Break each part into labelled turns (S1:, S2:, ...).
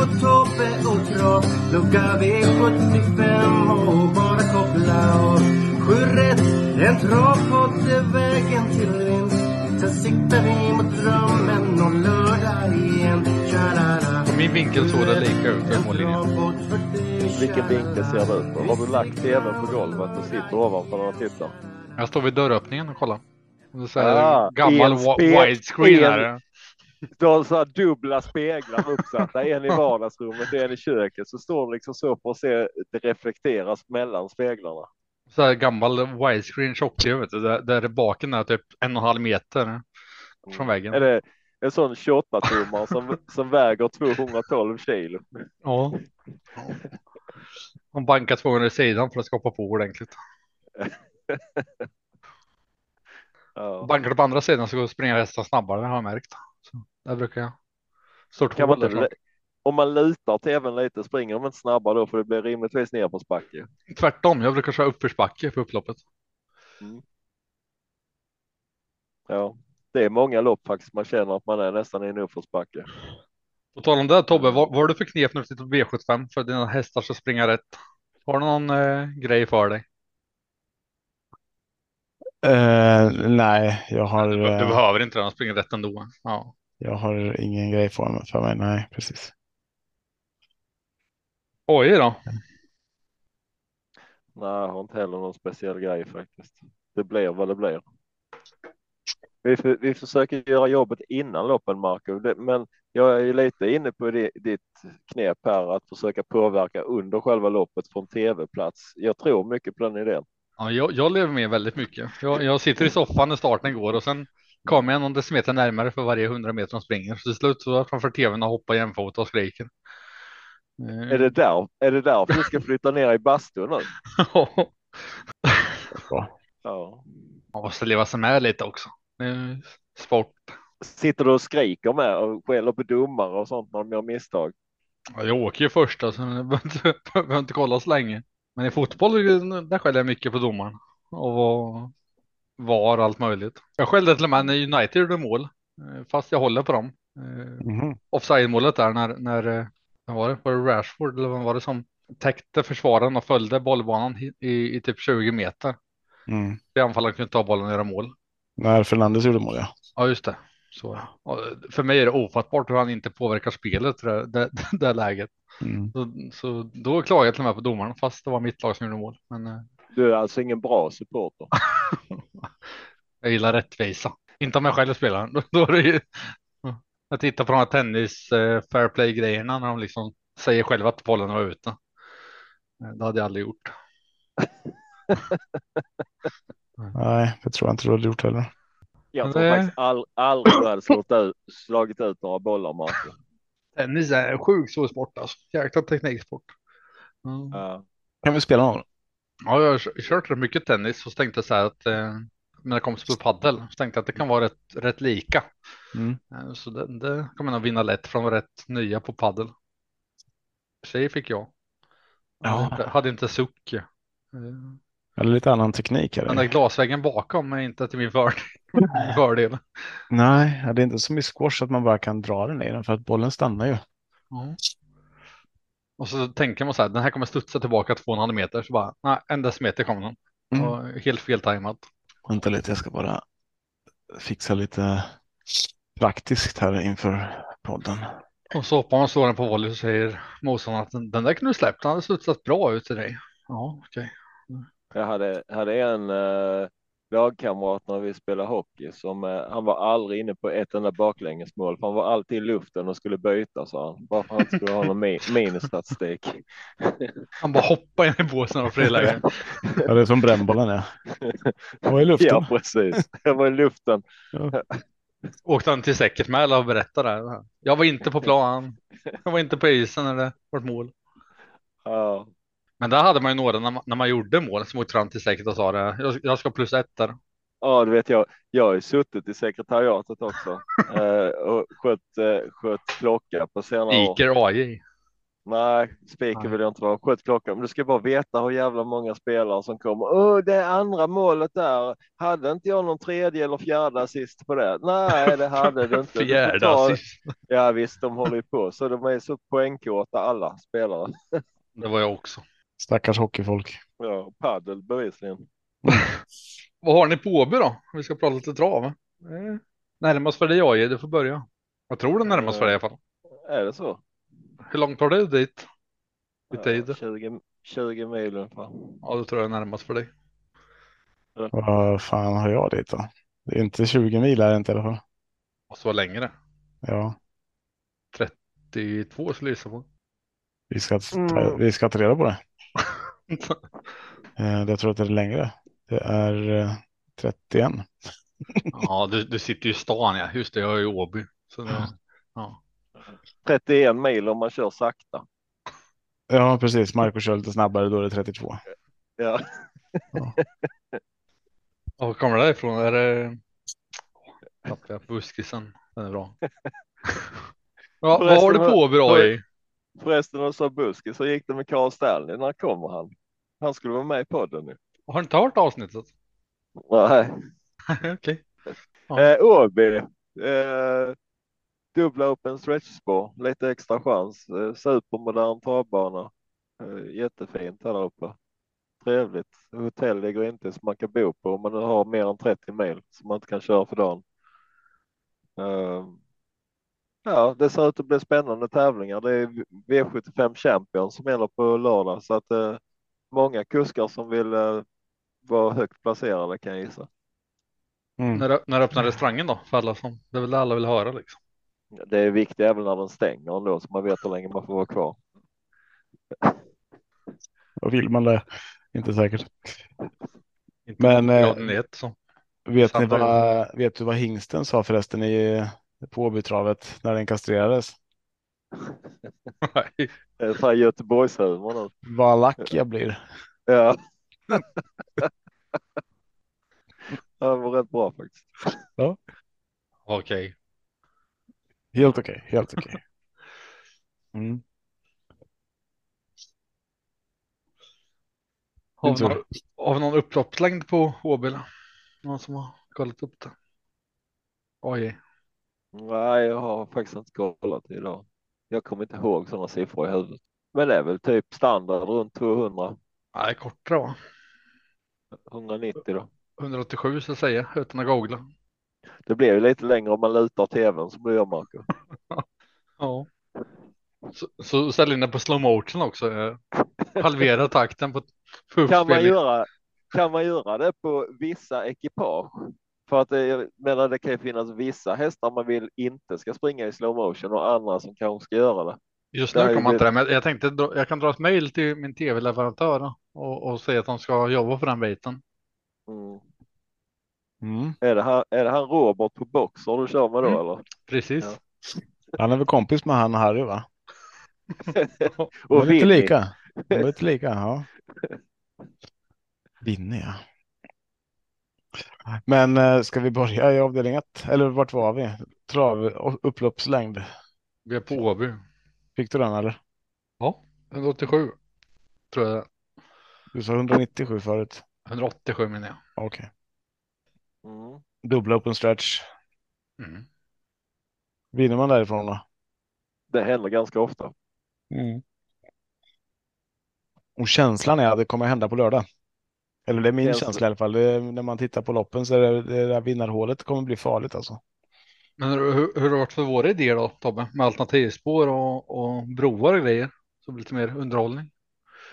S1: Marco, Tobbe och Trav Lucka V75 och bara koppla av Sju rätt, en travpodd är vägen till vinst Sen siktar vi mot drömmen om lördag igen Tja-la-la
S2: Min vinkel såg det lika ut över mållinjen.
S3: Vilken vinkel ser det ut på? Har du lagt tvn på golvet och sitter ovanför den och tittar?
S2: Jag står vid dörröppningen och kollar. Det är så här
S3: Ah,
S2: gammal widescreen.
S3: Du har så dubbla speglar uppsatta, en i vardagsrummet, en i köket. Så står det liksom så för att se det reflekteras mellan speglarna.
S2: Så här gammal widescreen tjock-tv där, där baken är typ en och en halv meter från väggen.
S3: Är det en sån 28 tummar som, som väger 212 kilo?
S2: Ja. Han bankar två gånger i sidan för att skapa på ordentligt.
S3: Ja.
S2: Bankar du på andra sidan så springer hästen snabbare har jag märkt. Där brukar jag. Stort
S3: Kan man inte, om man lutar tvn lite, springer de inte snabbare då? För det blir rimligtvis nerförsbacke.
S2: Tvärtom, jag brukar köra uppförsbacke på upploppet.
S3: Ja, det är många lopp faktiskt. Man känner att man är nästan i en uppförsbacke.
S2: På tal om det Tobbe, vad, vad har du för knep när du sitter på V75 för att dina hästar ska springa rätt? Har du någon eh, grej för dig?
S4: Eh, nej, jag har,
S2: Du, du
S4: eh,
S2: behöver inte den, de springer rätt ändå. Ja.
S4: Jag har ingen grej för mig, för mig. Nej, precis.
S2: Oj då.
S3: Nej, jag har inte heller någon speciell grej faktiskt. Det blir vad det blir. Vi, för, vi försöker göra jobbet innan loppen, Marco, men jag är ju lite inne på ditt knep här att försöka påverka under själva loppet från tv-plats. Jag tror mycket på den idén.
S2: Ja, jag, jag lever med väldigt mycket. Jag, jag sitter i soffan när starten går och sen kommer jag någon decimeter närmare för varje hundra meter de springer. Så till slut så framför tvn och hoppar jämfota och skriker.
S3: Är det där? Är det därför du ska flytta ner i bastun nu? Ja.
S2: Man måste leva sig med lite också. Sport.
S3: Sitter du och skriker med och skäller på domare och sånt när de gör misstag?
S2: Ja, Jag åker ju först så jag behöver inte, behöver inte kolla så länge. Men i fotboll där skäller jag mycket på domaren. Och var, allt möjligt. Jag skällde till och med när United gjorde mål. eh, Fast jag håller på dem.
S4: Mhm.
S2: Offside-målet där när, när, eh, vad var det? Var det Rashford eller vad var det som täckte försvararen och följde bollbanan i, i, i typ 20 meter.
S4: Mm.
S2: Det anfallaren kunde ta bollen och göra mål.
S4: När Fernandes gjorde mål, ja.
S2: Ja, just det. Så, för mig är det ofattbart hur han inte påverkar spelet i det, det, det här läget.
S4: Mm.
S2: Så, så då klagade jag till och med på domaren fast det var mitt lag som gjorde mål. Men
S3: Du är alltså ingen bra supporter.
S2: jag gillar rättvisa. Inte om jag själv spelar. Då, då är det ju... Jag tittar på de här tennis eh, fair play grejerna när de liksom säger själva att bollen var ute. Eh, Det hade jag aldrig gjort.
S4: Nej, det tror jag inte du hade gjort heller.
S3: Jag tror
S2: Nej.
S3: faktiskt all, aldrig du hade slagit ut, slagit ut några bollar, Marco.
S2: Tennis är en sjukt svår sport alltså. Jäkla tekniksport. Mm.
S3: Ja.
S4: Kan vi spela någon?
S2: Ja, jag har kört- rätt mycket tennis och så tänkte jag så här att eh, när det kommer till paddel så tänkte jag att det kan vara rätt, rätt lika.
S4: Mm.
S2: Eh, Så det, det kommer nog vinna lätt var rätt nya på paddel. Tjej fick jag. Jag hade
S4: Ja.
S2: inte, hade inte suck. Eh,
S4: Eller lite annan teknik.
S2: Den där glasväggen bakom är inte till min fördel. fördel.
S4: Nej, ja, det är inte som i squash att man bara kan dra den i den för att bollen stannar ju.
S2: Ja. Och så tänker man så här, den här kommer studsa tillbaka 2,5 meter. Så bara, nej, en decimeter kom den.
S4: Mm.
S2: Och helt fel tajmat.
S4: Vänta lite, jag ska bara fixa lite praktiskt här inför podden.
S2: Och så hoppar man slår den på volley och säger motståndaren att den, den där kunde du släppt, den hade studsat bra ut till dig. Ja, okej.
S3: Jag hade, hade en eh, lagkamrat när vi spelade hockey som eh, han var aldrig inne på ett enda baklängesmål för han var alltid i luften och skulle byta sa han. Bara för att han inte skulle ha någon mi- minusstatistik.
S2: Han bara hoppar in i båsen och friläge.
S4: Ja, det är som brännbollen är. Jag var i luften.
S3: Ja precis, jag var i luften.
S4: Ja.
S2: Åkte han till Säkertmäla och berättade det. här. Jag var inte på plan. Jag var inte på isen när det var mål.
S3: Ja,
S2: Men där hade man ju några när man, när man gjorde mål som åkte fram till säkert och sa det. Jag, jag ska plus ett där.
S3: ja, du vet jag. Jag har ju suttit i sekretariatet också eh, och skött, eh, skött klocka på senare år.
S2: Iker AJ.
S3: Nej, speaker vill jag inte vara. Skött klocka. Men du ska bara veta hur jävla många spelare som kommer. Åh, det andra målet där. Hade inte jag någon tredje eller fjärde assist på det? Nej, det hade du inte.
S2: Fjärde assist.
S3: Ja, visst, de håller ju på så de är så poängkåta alla spelare.
S2: Det var jag också.
S4: Stackars hockeyfolk.
S3: Ja, paddel bevisligen.
S2: Vad har ni på Åby då? Vi ska prata lite trav. Eh, Närmast för dig AJ, du får börja. Jag tror det är närmast för dig i alla fall.
S3: Är det så?
S2: Hur långt tar det dit? Ditt
S3: Ja,
S2: tid?
S3: 20, 20 mil ungefär.
S2: Ja, det tror jag är närmast för dig.
S4: Vad fan har jag dit då? Det är inte 20 mil är det inte i alla fall.
S2: Och så längre.
S4: Ja,
S2: 32 skulle jag gissa på.
S4: vi ska, ta,
S3: Mm.
S4: vi ska ta reda på det. Eh, Jag tror att det är längre. Det är eh, 31.
S2: Ja, du, du sitter ju i stan ja. Just det, jag är i Åby. Så det, ja.
S3: 31 mil om man kör sakta.
S4: Ja, precis. Marco kör lite snabbare, då är det 32.
S3: Ja,
S2: Och var kommer det ifrån? Är det tappade jag buskisen? Den är bra. Ja, vad har du på då AJ?
S3: Förresten du sa buske så gick det med Carl Stanley. När kommer han? Han skulle vara med i podden nu.
S2: Har du inte hört avsnittet?
S3: Nej.
S2: Okej. Ja.
S3: Eh, Åby. Eh, dubbla upp en stretchspår, lite extra chans. Eh, supermodern travbana. Eh, jättefint här uppe. Trevligt. Hotell ligger inte som man kan bo på om man har mer än 30 mil som man inte kan köra för dagen. Eh, ja, det ser ut att bli spännande tävlingar. Det är V75 Champion som gäller på lördag så att eh, många kuskar som vill eh, vara högt placerade kan jag gissa.
S4: Mm.
S2: När, när öppnar restaurangen då? För alla som, det är väl det alla vill höra liksom.
S3: Det är viktigt även när den stänger ändå så man vet hur länge man får vara kvar.
S4: Och vill man det? Inte säkert.
S2: Inte
S4: Men, eh,
S2: så.
S4: Vet, ni vad, vet du vad hingsten sa förresten i på Åbytravet när den kastrerades?
S2: Nej.
S3: Det är så här Göteborgshumor.
S4: Vad lack jag blir.
S3: Ja. det var rätt bra faktiskt.
S2: Okej.
S4: Helt okej, helt okej. Mm.
S2: Har, vi någon- har vi någon upploppslängd på eller? Någon som har kollat upp det? Oj.
S3: Nej, jag har faktiskt inte kollat idag. Jag kommer inte ihåg sådana siffror i huvudet. Men det är väl typ standard runt 200,
S2: Nej, kortare va?
S3: 190 då.
S2: 187 så att säga utan att googla.
S3: Det blir ju lite längre om man lutar tvn som du gör Marco.
S2: Ja. Så, så ställ in det på slow motion också. eh, Halvera takten på
S3: Kan man, göra, kan man göra det på vissa ekipage? För att det, jag menar, det kan ju finnas vissa hästar man vill inte ska springa i slow motion och andra som kanske ska göra det.
S2: Just nu kommer inte det, men jag tänkte jag kan dra ett mejl till min tv-leverantör och, och säga att de ska jobba på den biten.
S3: Mm.
S4: Mm.
S3: Är, det här, är det han Robert på Boxer du kör med då
S2: Mm.
S3: eller?
S2: Precis.
S3: Ja.
S4: Han är väl kompis med han Harry va? De är
S3: Och Vinny.
S4: lika. De är lite lika, ja. Vinner ja. Men eh, ska vi börja i avdelning ett? Eller vart var vi? Trav, upploppslängd.
S2: Vi är på Åby.
S4: Fick du den eller?
S2: Ja, 187 tror jag.
S4: Du sa 197 förut.
S2: 187 menar jag.
S4: Okej.
S3: Mm.
S4: Dubbla open stretch.
S2: Mm.
S4: Vinner man därifrån då?
S3: Det händer ganska ofta.
S4: Och känslan är att det kommer hända på lördag. Eller det är min
S3: Känsla-
S4: känsla i alla fall. Det är, när man tittar på loppen så är det, det där vinnarhålet kommer bli farligt alltså.
S2: Men hur, hur, har det varit för våra idéer då Tobbe? Med alternativspår och, och broar och grejer. Så det lite mer underhållning.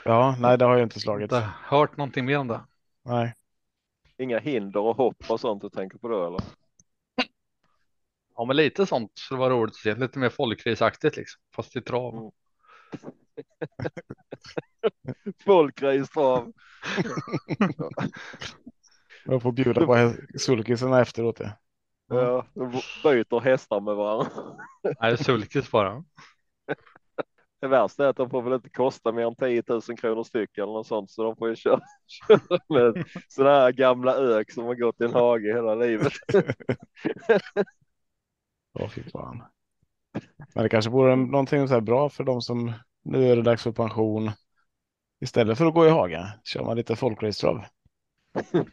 S4: Ja, nej det har jag inte slagit.
S2: Inte hört någonting mer om det.
S4: Nej.
S3: Inga hinder och hopp och sånt du tänker på då eller?
S2: Ja, men lite sånt skulle vara roligt att se. Lite mer folkraceaktigt liksom. Fast i trav.
S3: Mm. Folkrace trav.
S4: Jag får bjuda på sulkisarna efteråt. Ja.
S3: Ja, de byter hästar med varandra.
S2: Nej, sulkis bara.
S3: Det värsta är att de får väl inte kosta mer än 10 000 kronor styck eller något sånt så de får ju köra, köra med sådana här gamla ök som har gått i en hage hela livet.
S4: Ja, fy fan. Men det kanske vore någonting så här bra för de som nu är det dags för pension. Istället för att gå i hagen kör man lite folkracetrav.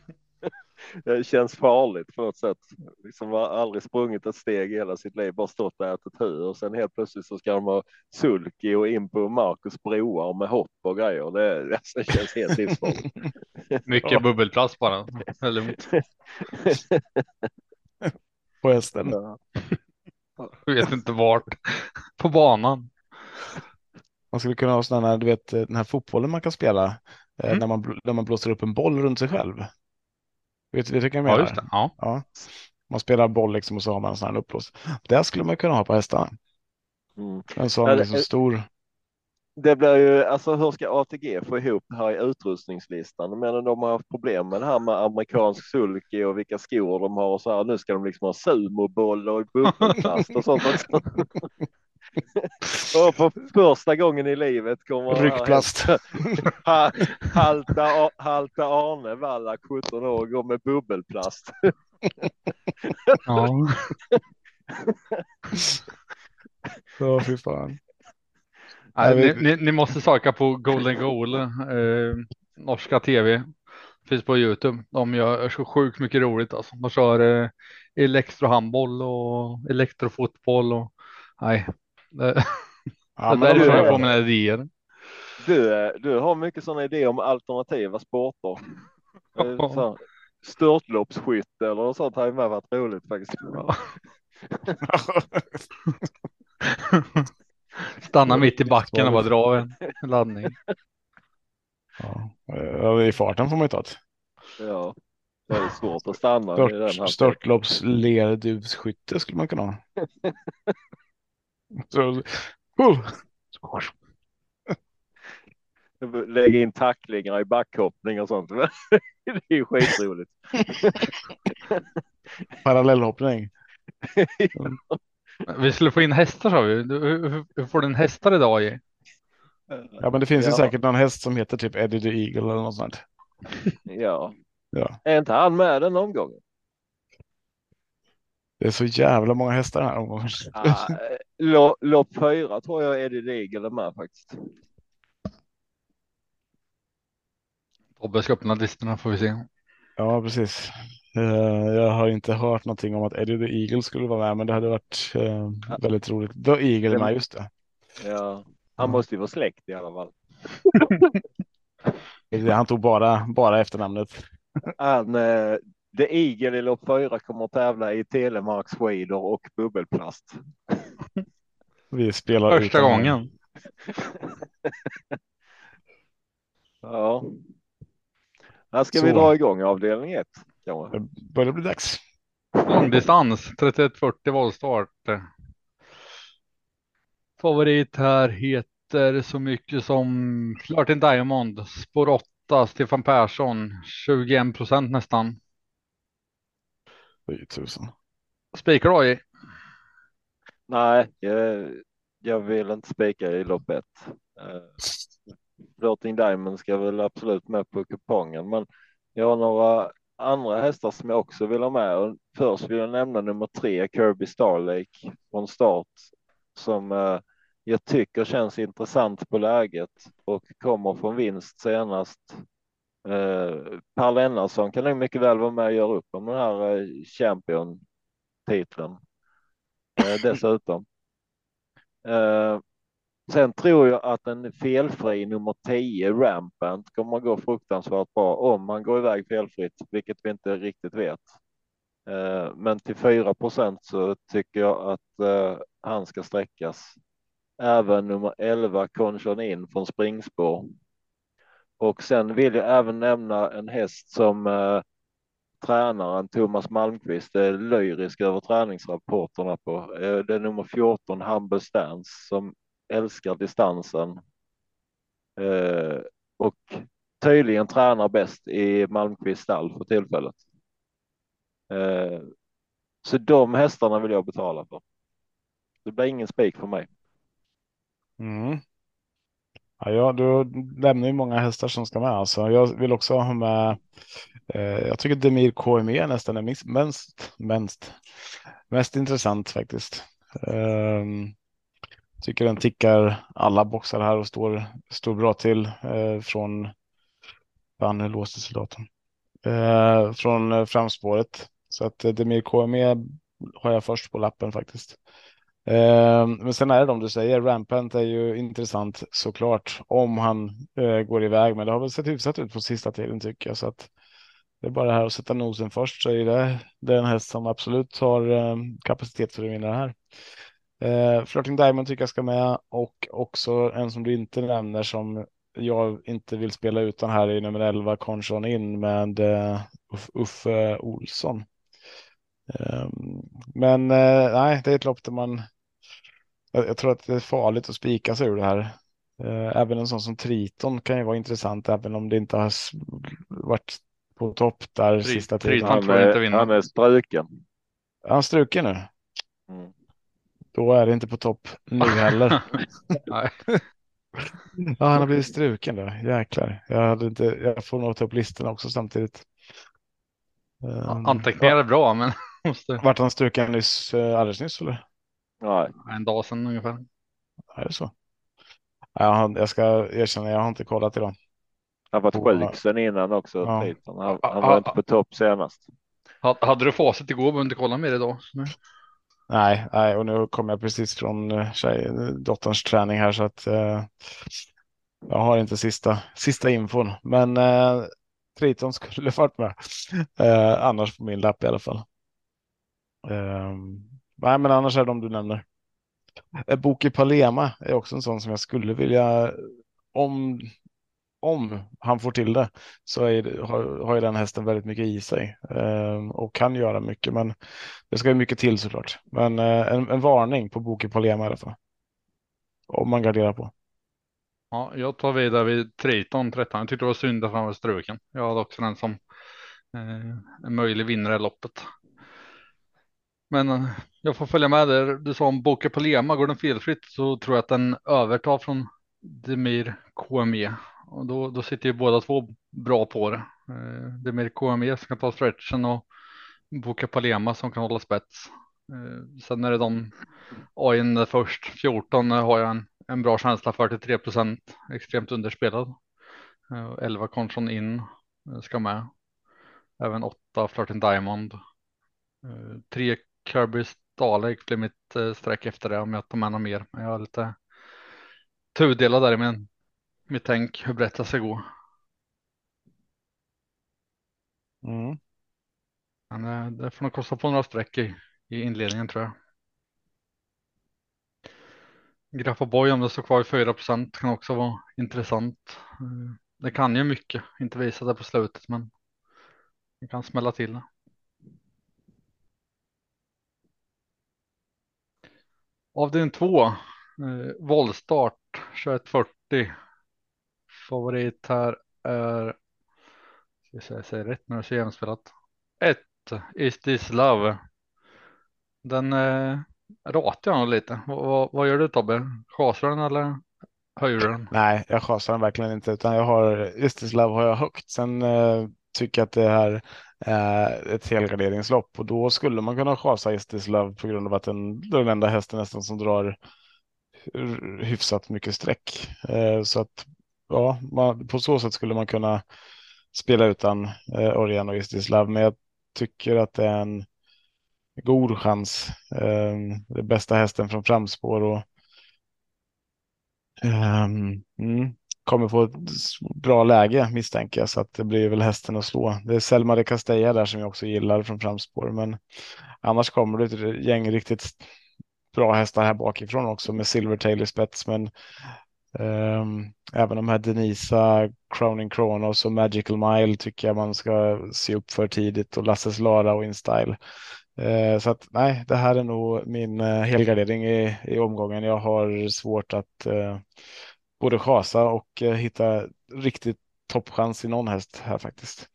S3: Det känns farligt på något sätt. Liksom har aldrig sprungit ett steg i hela sitt liv, bara stått där och ätit hö och sen helt plötsligt så ska de ha sulky och in på Marcus broar med hopp och grejer. Det, alltså, det känns helt livsfarligt.
S2: Mycket
S4: Ja.
S2: bubbelplast bara. Lugnt.
S4: På hästen.
S3: Ja.
S2: Jag vet inte vart. På banan.
S4: Man skulle kunna ha sådana här, du vet, den här fotbollen man kan spela eh,
S2: Mm.
S4: när, man, när man blåser upp en boll runt sig själv. Vet du vilka jag
S2: Ja,
S4: menar?
S2: just det. Ja.
S4: Ja. Man spelar boll liksom och så har man en sån här uppblås. Det skulle man kunna ha på hästarna.
S3: Mm.
S4: En sån
S3: Ja, det-
S4: liksom stor.
S3: Det blir ju, alltså hur ska ATG få ihop det här i utrustningslistan? Menar de har haft problem med det här med amerikansk sulky och vilka skor de har och så här. Nu ska de liksom ha sumoboll och bubbelplast och sånt också. och för första gången i livet kommer
S4: Ryggplast.
S3: Ha, halta, halta Arne Wallach 17 år går med bubbelplast.
S2: ja.
S4: Ja, fy fan.
S2: Nej, ni, ni, ni måste söka på Golden Goal. Eh, norska tv. Finns på Youtube. De gör så sjukt mycket roligt alltså. De kör eh, elektrohandboll och elektrofotboll och nej. Det,
S4: Ja,
S2: det
S4: men
S2: där är
S4: de
S2: så
S3: är-
S2: jag får mina idéer.
S3: Du, du har mycket sådana idéer om alternativa sporter.
S2: Ja.
S3: så här, Störtloppsskytte eller något sånt hade med varit roligt faktiskt.
S2: Ja. Stanna mitt i backen och bara dra en laddning.
S4: ja. I farten får man ju ta det.
S3: Ja, det är svårt att stanna
S4: Stört,
S3: hastigheten.
S4: störtlopps lerduvsskytte skulle man kunna ha. Så.
S3: Lägga in tacklingar i backhoppning och sånt. Det är ju skitroligt.
S4: Parallellhoppning.
S2: Vi skulle få in hästar sa vi. Du, hur, får du en hästar idag i?
S4: Ja, men det finns ju
S3: Ja.
S4: säkert någon häst som heter typ Eddie the Eagle eller något sånt.
S3: Ja.
S4: Ja.
S3: Är inte han med den omgången?
S4: Det är så jävla många hästar här omgången.
S3: Ah, eh, lo- Lopp fyra tror jag Eddie Deagle är med faktiskt.
S2: Tobbe ska öppna listorna får vi se.
S4: Ja, precis. Eh, Jag har inte hört någonting om att Eddie the Eagle skulle vara med, men det hade varit eh, väldigt roligt. The Eagle är med, just det.
S3: Ja. Han
S4: Ja.
S3: måste ju vara släkt i alla fall.
S4: Det är det, Han tog bara, bara efternamnet.
S3: Han, The Eagle i lopp fyra kommer att tävla i telemarksskidor och bubbelplast.
S4: Vi spelar
S2: Första
S4: utan-
S2: gången.
S3: Ja. Här ska vi
S4: Så.
S3: dra igång avdelning ett. kanske.
S4: Det börjar bli dags.
S2: Långdistans 3140 voltstart. Favorit här heter så mycket som Flirting Diamond, spår 8, Stefan Persson, 21 procent nästan.
S4: Fy tusen.
S2: Spikar du AJ?
S3: Nej, jag, jag vill inte spika i lopp ett. Floating Diamond ska väl absolut med på kupongen, men jag har några andra hästar som jag också vill ha med. Och först vill jag nämna nummer tre, Kirby Starlake från start som eh, jag tycker känns intressant på läget och kommer från vinst senast. Eh, per Lennartsson kan nog mycket väl vara med och göra upp om den här eh, champion-titeln eh, dessutom. Eh, sen tror jag att en felfri nummer 10 Rampant kommer att gå fruktansvärt bra om han går iväg felfritt, vilket vi inte riktigt vet. Eh, men till 4 procent så tycker jag att eh, han ska sträckas. Även nummer 11 Conchon In från springspår. Och sen vill jag även nämna en häst som eh, tränaren Thomas Malmqvist är lyrisk över träningsrapporterna på. Eh, Det är nummer 14 Humble Stance som älskar distansen. Eh, och tydligen tränar bäst i Malmqvists stall för tillfället. Eh, Så de hästarna vill jag betala för. Det blir ingen spik för mig.
S4: Mm. Ja, ja, du lämnar ju många hästar som ska med. Alltså. Jag vill också ha med. Eh, jag tycker Demir KME nästan är mest, mest, mest, mest intressant faktiskt. Eh, tycker den tickar alla boxar här och står, står bra till eh, från. Fan, nu låste sig datorn. Eh, från framspåret. Så att Demir KME har jag först på lappen faktiskt. Eh, men sen är det de du säger, Rampant är ju intressant såklart om han eh, går iväg, men det har väl sett hyfsat ut på sista tiden tycker jag. Så att det är bara det här att sätta nosen först så är det, den häst som absolut har eh, kapacitet för att vinna det här. Eh, Flirting Diamond tycker jag ska med och också en som du inte nämner som jag inte vill spela utan här i nummer 11, Conchon in med uh, Uffe Olsson. Um, men uh, nej, det är ett lopp där man jag, jag, tror att det är farligt att spika sig ur det här. Uh, även en sån som Triton kan ju vara intressant, även om det inte har varit på topp där
S2: Tri
S4: sista tiden.
S3: Han är, han är struken.
S4: Är han struken nu?
S3: Mm.
S4: Då är det inte på topp nu heller. Ja, han har blivit struken då. Jäklar. Jag, hade inte, jag får nog ta upp listorna också samtidigt. Um,
S2: Anteckningar är bra, men måste...
S4: Vart han struken nyss, eh, alldeles nyss eller?
S3: Nej.
S2: En dag sedan ungefär.
S4: Är det så? Ja, han, jag ska erkänna, jag har inte kollat idag.
S3: Han var
S4: Och-
S3: sjuk sen innan också.
S4: Ja.
S3: Triton. Han, han var inte
S2: ja.
S3: på topp senast.
S2: Ha- Hade du facit igår behöver du inte kolla mer idag. Nu-
S4: Nej, nej, och nu kommer jag precis från eh, tjej, dotterns träning här så att eh, jag har inte sista, sista infon. Men eh, Triton skulle varit med. Eh, annars på min lapp i alla fall. Nej, men annars är de du nämner. Boke Boki Palema är också en sån som jag skulle vilja om om han får till det så är, har, har ju den hästen väldigt mycket i sig eh, och kan göra mycket. Men det ska ju mycket till såklart. Men eh, en, en varning på Boki Palema i alla fall. Om man garderar på.
S2: Ja, jag tar vidare vid Triton 13. Jag tyckte det var synd att han var struken. Jag hade också den som eh, en möjlig vinnare i loppet. Men eh, jag får följa med där. Du sa om Boke Polema, går den felfritt så tror jag att den övertar från Demir KME. Och då, då sitter ju båda två bra på det. Eh, Demir KME som kan ta stretchen och Boke Polema som kan hålla spets. Eh, sen är det de AIN först, 14 har jag en, en bra känsla för, 43 procent, extremt underspelad. 11 Conchon in ska med. Även 8 Flirting Diamond. 3 Kirby Starlake blir mitt eh, streck efter det om jag tar med något mer. Men jag är lite tudelad där i min, mitt tänk hur brett jag ska gå.
S4: Mm.
S2: Men eh, det får nog kosta på några streck i, i inledningen tror jag. Graffa Boy om det står kvar i 4 procent kan också vara intressant. Eh, Det kan ju mycket, inte visa det på slutet men det kan smälla till. Avdelning 2, eh, våldstart 2140. Favorit här är, ska se, jag säger rätt när jag ser jämspelat. 1, Is this love. Den eh, ratar jag nog lite. Vad, vad, gör du Tobbe? Chasar den eller höjer du den?
S4: Nej, jag chasar den verkligen inte utan jag har Is this love har jag högt. Sen eh, tycker jag att det här Eh, ett helgarderingslopp och då skulle man kunna chasa Love på grund av att den, det är den enda hästen nästan som drar hyfsat mycket streck. Eh, så att ja, man, på så sätt skulle man kunna spela utan eh, Orion och Love, Men jag tycker att det är en god chans. Eh, det bästa hästen från framspår och um, mm, kommer få ett bra läge misstänker jag så att det blir väl hästen att slå. Det är Selma de Castella där som jag också gillar från framspår men annars kommer det ett gäng riktigt bra hästar här bakifrån också med Silvertail i spets men um, även de här Denisa, Crowning Kronos och Magical Mile tycker jag man ska se upp för tidigt och Lasses Lara och InStyle. Uh, Så att nej, det här är nog min uh, helgardering i, i omgången. Jag har svårt att uh, både chasa och eh, hitta riktigt toppchans i någon häst här faktiskt.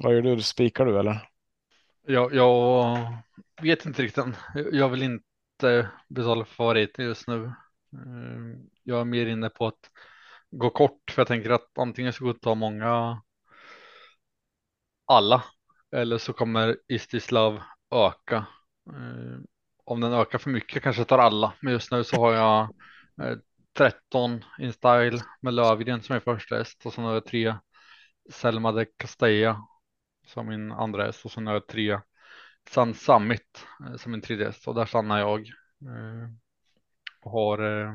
S4: Vad gör du? Spikar du eller?
S2: Jag, jag vet inte riktigt. Jag vill inte betala för favoriten just nu. Ehm, jag är mer inne på att gå kort för jag tänker att antingen så går det att ta många alla eller så kommer Istislav öka. Ehm, om den ökar för mycket kanske jag tar alla, men just nu så har jag eh, 13 in style med Lövgren som är första häst och sen har jag tre Selma de Castella som min andra häst och sen har jag tre Sun Summit eh, som min tredje häst och där stannar jag. Eh, Och har eh,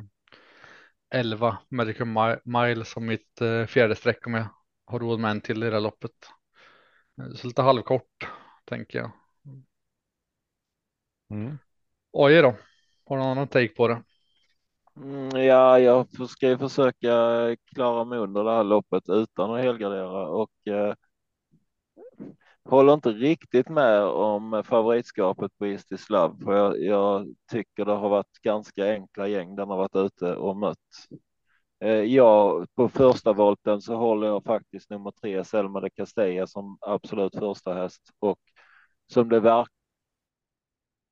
S2: 11 Medical Mile som mitt eh, fjärde streck om jag har råd med en till i det här loppet. Eh, så lite halvkort tänker jag.
S4: Mm.
S2: Oj då, har du någon annan take på det?
S3: Mm, ja, jag ska ju försöka klara mig under det här loppet utan att helgardera och eh, håller inte riktigt med om favoritskapet på Istislav för jag, jag tycker det har varit ganska enkla gäng den har varit ute och mött. Eh, ja, på första volten så håller jag faktiskt nummer tre Selma de Castella som absolut första häst och som det verkar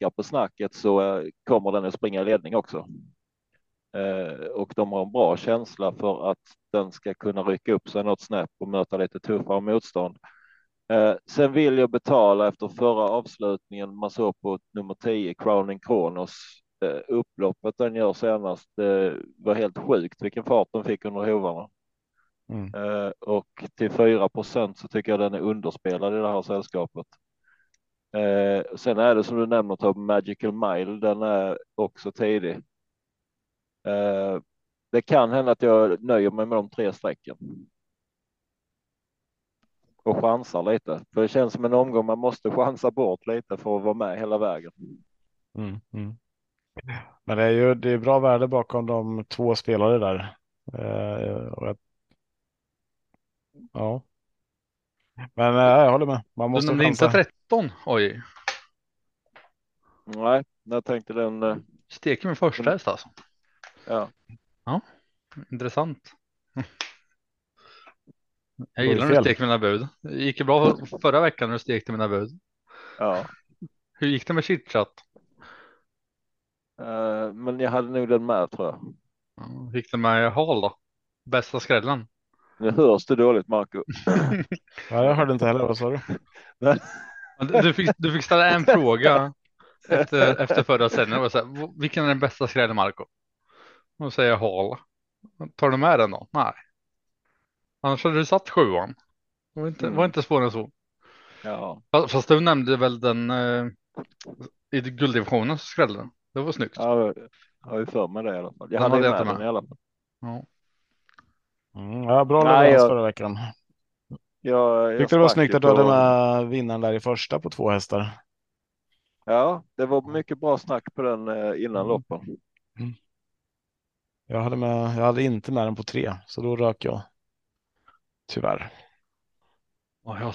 S3: på snacket så eh, kommer den att springa i ledning också. Eh, och de har en bra känsla för att den ska kunna rycka upp sig något snäpp och möta lite tuffare motstånd. Eh, sen vill jag betala efter förra avslutningen man såg på nummer 10 Crowning Kronos. Upploppet den gör senast var helt sjukt vilken fart den fick under hovarna.
S4: Mm.
S3: Och till 4 procent så tycker jag den är underspelad i det här sällskapet. Eh, sen är det som du nämner Tobbe, Magical Mile, den är också tidig. Eh, det kan hända att jag nöjer mig med de tre strecken. Och chansar lite, för det känns som en omgång man måste chansa bort lite för att vara med hela vägen.
S4: Mm. Mm. Men det är ju det är bra värde bakom de två spelare där. Eh, och jag, ja. Men eh, jag håller med. Man
S2: Du
S4: måste chansa.
S2: 13? Oj,
S3: Nej, jag tänkte den. eh,
S2: steker min första häst alltså.
S3: Ja,
S2: Intressant. Jag gillar när du steker mina bud. Det gick ju bra förra veckan när du stekte mina bud.
S3: ja.
S2: Hur gick det med chitchat?
S3: Eh, men jag hade nog den med tror jag.
S2: Ja, Hur gick det med Hall då? Bästa skrällen?
S3: Nu hörs det dåligt Marco.
S4: Ja, jag hörde inte heller. Vad sa du?
S2: Du fick, du fick ställa en fråga efter, efter förra sändningen. Det var så här, "V- Vilken är den bästa skrällen Marco? Och då säger jag Hall. Tar du med den då? Nej. Annars hade du satt sjuan. Det var inte,
S3: Mm.
S2: var inte svårare än så.
S3: Ja,
S2: Fast fast du nämnde väl den eh, i gulddivisionen så skrällde den. Det var snyggt.
S3: ja jag har ju för mig det i alla fall. Jag
S2: Den
S3: hade
S2: hade jag
S3: med
S2: inte
S3: den
S2: med.
S3: i alla fall.
S2: Ja.
S4: Mm, ja, bra leverans
S3: jag-
S4: förra veckan.
S3: Jag, jag
S4: Tyckte det var snyggt att du hade med vinnaren där i första på två hästar.
S3: Ja, det var mycket bra snack på den eh, innan
S4: Mm.
S3: loppen.
S4: Jag hade, med, jag hade inte med den på tre, så då rök jag. Tyvärr.
S2: Och jag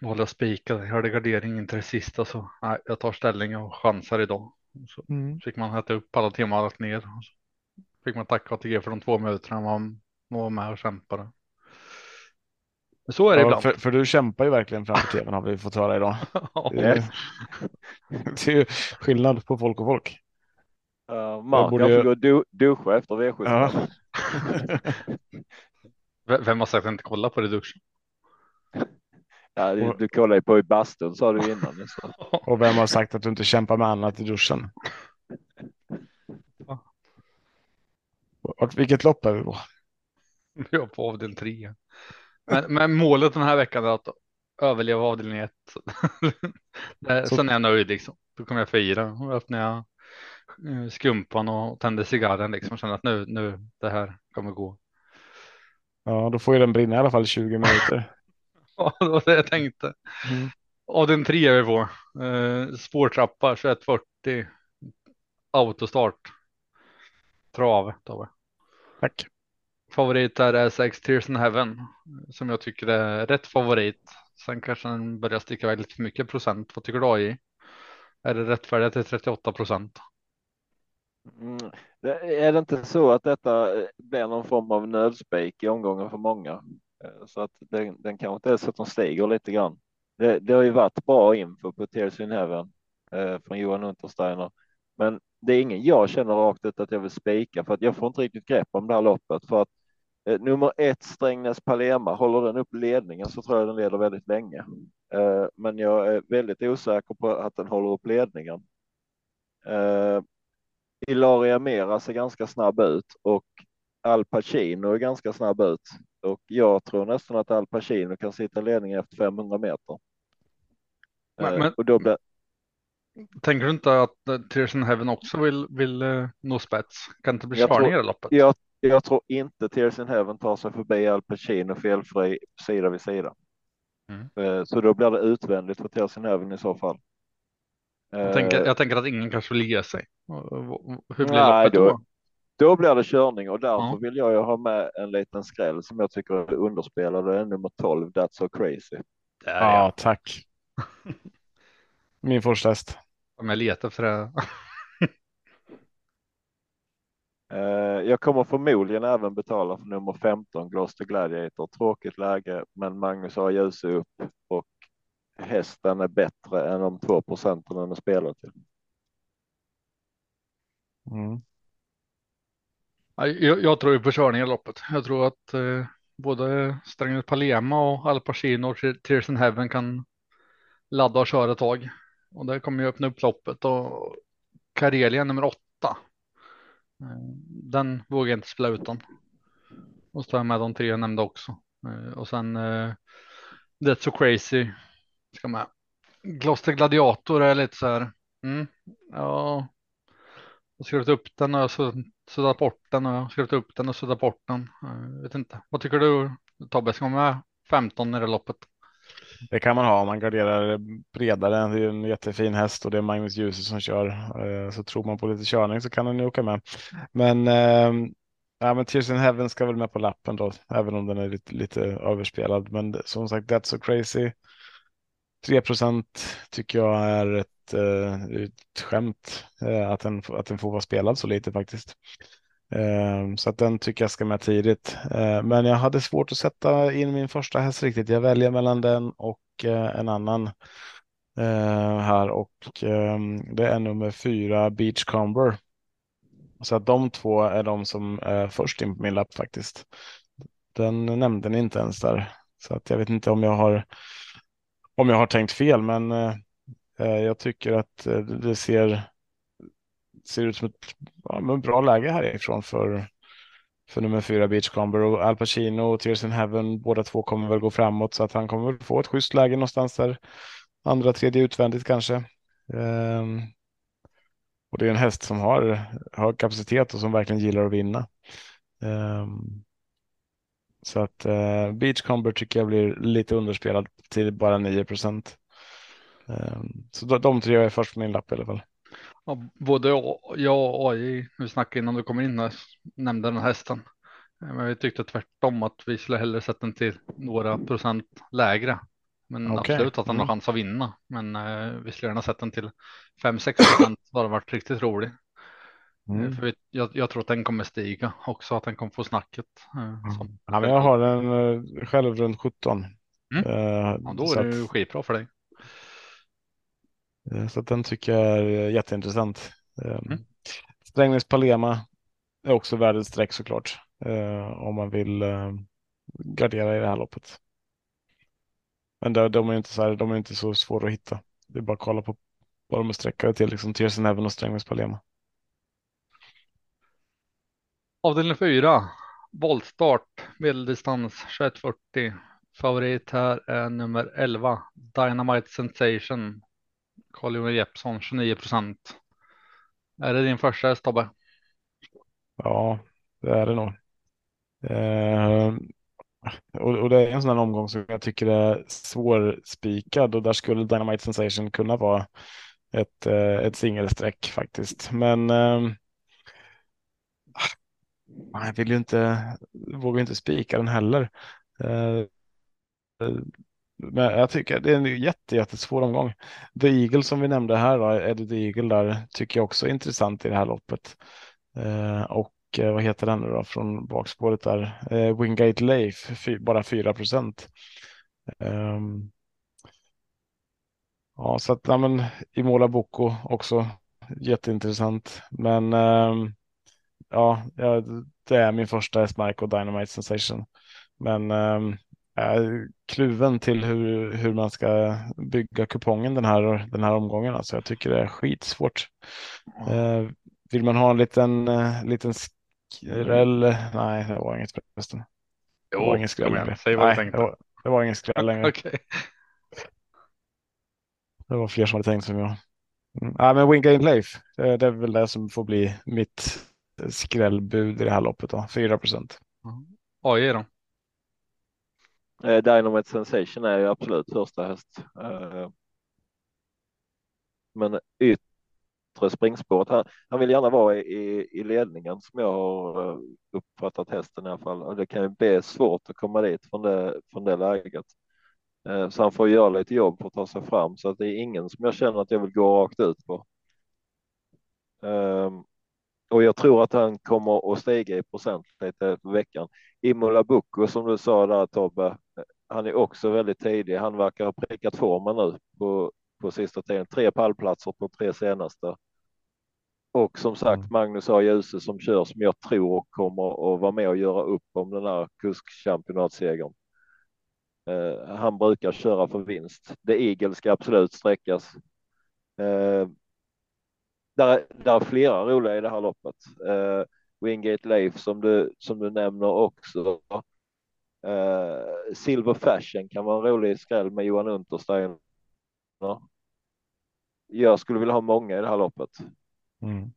S2: valde att spika. Jag hade gardering in till det sista så nej, jag tar ställning och chansar idag. Så fick man äta upp alla timmar och lagt ner. Och så fick man tacka ATG för de två minuterna man var med och kämpade. Men så är det
S4: Ja,
S2: ibland.
S4: för, för du kämpar ju verkligen framför tvn har vi fått höra idag. Det är, det är ju skillnad på folk och folk.
S3: Uh, Mark,
S4: borde
S3: jag
S4: ju-
S3: får gå och du, duscha efter V75.
S4: Ja.
S2: Vem har sagt att jag inte kollar på Reduction?
S3: Ja, du, du kollade ju på i bastun sa du innan. Så.
S4: Och vem har sagt att du inte kämpar med annat i duschen? Vart, vilket lopp är vi på?
S2: Jag är på avdelning tre. Men, men målet den här veckan är att överleva avdelning ett. Det-
S4: Så-
S2: Sen är jag nöjd liksom. Då kommer jag fira. Då öppnar jag eh, skumpan och tänder cigarren liksom. Känner att nu, nu, det här kommer gå.
S4: Ja, då får ju den brinna i alla fall 20 minuter.
S2: Ja, det var det jag tänkte.
S4: Mm.
S2: Avdelning tre är vi på. Eh, spårtrappa 2140. Autostart. Trav. vi.
S4: Tack.
S2: Favorit där är sex Tears in Heaven som jag tycker är rätt favorit. Sen kanske den börjar sticka iväg lite för mycket procent. Vad tycker du AI? Är det rättfärdigt till 38 procent?
S3: Mm. Är det inte så att detta blir någon form av nödspik i omgången för många? Eh, så att den, den kanske inte är så att de stiger lite grann. Det, det har ju varit bra info på Tears in Heaven eh, från Johan Untersteiner, men det är ingen jag känner rakt ut att jag vill spika för att jag får inte riktigt grepp om det här loppet för att nummer ett Strängnäs Palema håller den upp ledningen så tror jag den leder väldigt länge. Eh, men jag är väldigt osäker på att den håller upp ledningen. Eh, Ilaria Mera ser ganska snabb ut och Al Pacino är ganska snabb ut och jag tror nästan att Al Pacino kan sitta ledning efter 500 meter.
S2: Men-
S3: Eh,
S2: men-
S3: och då blir,
S2: Tänker du inte att in Heaven också vill, vill nå spets? Kan det inte bli
S3: tror-
S2: i loppet?
S3: jag, jag tror inte Tears in Heaven tar sig förbi Al Pacino felfri sida vid sida.
S2: Mm.
S3: Eh, Så då blir det utvändigt för Tears in Heaven i så fall.
S2: Jag tänker,
S3: Eh,
S2: jag tänker att ingen kanske vill ge sig. Och- och- Hur blir
S3: Nej,
S2: loppet då?
S3: då- Då blir det körning och därför
S2: Ja.
S3: vill jag ju ha med en liten skräll som jag tycker är underspelad. Det är nummer 12, That's So Crazy.
S2: Där
S4: Ja, tack. Min första häst.
S2: Om jag letar efter det.
S3: Eh, Jag kommer förmodligen även betala för nummer 15, Gloucester Gladiator. Tråkigt läge, men Magnus har ljus upp och hästen är bättre än de 2 procenten den är spelad till.
S4: Mm.
S2: Ja, Jag, jag tror ju på körning i loppet. Jag tror att eh, både Strängnäs Palema och Al Pacino och Tears in Heaven kan ladda och köra ett tag. Och det kommer ju öppna upp loppet och Karelia nummer åtta. Eh, den vågar jag inte spela utan. Och så tar jag med de tre jag nämnde också. Eh, och sen eh, That's so crazy ska med. Gloster Gladiator är lite så här. Mm, ja. Jag har skrivit upp den och suddat bort den och jag har skrivit upp den och suddat bort den. Jag vet inte. Vad tycker du Tobbe? Ska man med 15 i det loppet?
S4: Det kan man ha om man garderar bredare. Det är en jättefin häst och det är Magnus Djuse som kör. Eh, så tror man på lite körning så kan den ju åka med. Men, ehm, ja, men Tears in Heaven ska väl med på lappen då, även om den är lite, lite överspelad. Men som sagt, That's So Crazy. 3% tycker jag är ett, eh, ett skämt eh, att, den, att den får vara spelad så lite faktiskt. Ehm, så att den tycker jag ska med tidigt. Ehm, men jag hade svårt att sätta in min första häst riktigt. Jag väljer mellan den och eh, en annan eh, här och ehm, det är nummer fyra Beachcomber. Så att de två är de som är först in på min lapp faktiskt. Den nämnde ni inte ens där. Så att jag vet inte om jag har om jag har tänkt fel, men eh, jag tycker att det ser ser ut som ett ja, men bra läge härifrån för, för nummer fyra Beachcomber och Al Pacino och Tears in Heaven. Båda två kommer väl gå framåt så att han kommer väl få ett schysst läge någonstans där. Andra, tredje utvändigt kanske. Um, och det är en häst som har hög kapacitet och som verkligen gillar att vinna. Um, så att eh, uh, Beachcomber tycker jag blir lite underspelad till bara 9 procent. Um, så de, de tre är först på min lapp i alla fall.
S2: Ja, både jag och AI, vi snackade innan du kommer in här, nämnde den här hästen. Eh, Men vi tyckte tvärtom att vi skulle hellre sätta den till några procent lägre. Men
S4: Okej.
S2: absolut att han har
S4: Mm.
S2: chans att vinna. Men eh, vi skulle gärna sätta den till 5-6 procent. Det hade varit riktigt roligt.
S4: Mm.
S2: För vi, jag, jag tror att den kommer stiga också, att den kommer få snacket. eh, som-
S4: Ja, men jag har den eh, själv runt 17.
S2: Mm.
S4: Eh,
S2: Ja, då är det ju skitbra för dig.
S4: Eh, så att den tycker jag är jätteintressant. Eh,
S2: Mm.
S4: Strängnäs Palema är också värd ett streck såklart. Eh, om man vill eh, gardera i det här loppet. Men de, de är inte så här, de är inte så svåra att hitta. Det är bara att kolla på vad de är sträckade till, liksom Tears in Heaven och Strängnäs Palema.
S2: Avdelning 4, voltstart, medeldistans 2140. Favorit här är nummer 11, Dynamite Sensation. Carl-Johan Jeppsson, 29 procent. Är det din första häst Tobbe?
S4: Ja, det är det nog. Eh, och, och det är en sån här omgång som jag tycker är svårspikad och där skulle Dynamite Sensation kunna vara ett, eh, ett singelsträck faktiskt. Men eh, jag vill ju inte, vågar inte spika den heller. Eh, eh men jag tycker det är en jätte, jättesvår omgång. The Eagle som vi nämnde här, då, Eddie the Eagle där, tycker jag också är intressant i det här loppet. Eh, och eh, vad heter den nu då från bakspåret där? Eh, Wingate Leif, fy, bara 4 procent. Eh, Ja, så att ja, men, Imola Boko också jätteintressant. Men ehm, ja, det är min första S-Mark och Dynamite Sensation. Men ehm, kluven till hur, hur man ska bygga kupongen den här, den här omgången. Alltså jag tycker det är skitsvårt. Eh, vill man ha en liten, uh, liten skräll? Nej, det var inget förresten. Det var ingen skräll längre.
S2: Säg vad
S4: Nej,
S2: du tänkte.
S4: det var, det var ingen skräll längre.
S2: Okej.
S4: Det var fler som hade tänkt som jag. Mm. Ja, men Wingate Leif, det, det är väl det som får bli mitt skrällbud i det här loppet. Då. 4 procent.
S2: AJ då?
S3: Eh, Dynamite Sensation är ju absolut första häst. Eh, men yttre springspåret, han, han vill gärna vara i, i ledningen som jag har eh, uppfattat hästen i alla fall. Och det kan ju bli svårt att komma dit från det, från det läget. Eh, så han får göra lite jobb för att ta sig fram så att det är ingen som jag känner att jag vill gå rakt ut på. Um, och jag tror att han kommer att stiga i procent lite på veckan. Imola Bucco som du sa där Tobbe, han är också väldigt tidig. Han verkar ha prickat formen nu på, på sista tiden. Tre pallplatser på tre senaste. Och som sagt
S4: Mm.
S3: Magnus A. Djuse som kör som jag tror kommer att vara med och göra upp om den här kuskchampionatsegern. Eh, han brukar köra för vinst. The Eagle ska absolut sträckas. Eh, där, där är flera roliga i det här loppet. Eh, Wingate Leif som du, som du nämner också. Eh, Silver Fashion kan vara en rolig skräll med Johan Untersteiner. Jag skulle vilja ha många i det här loppet.
S4: Mm.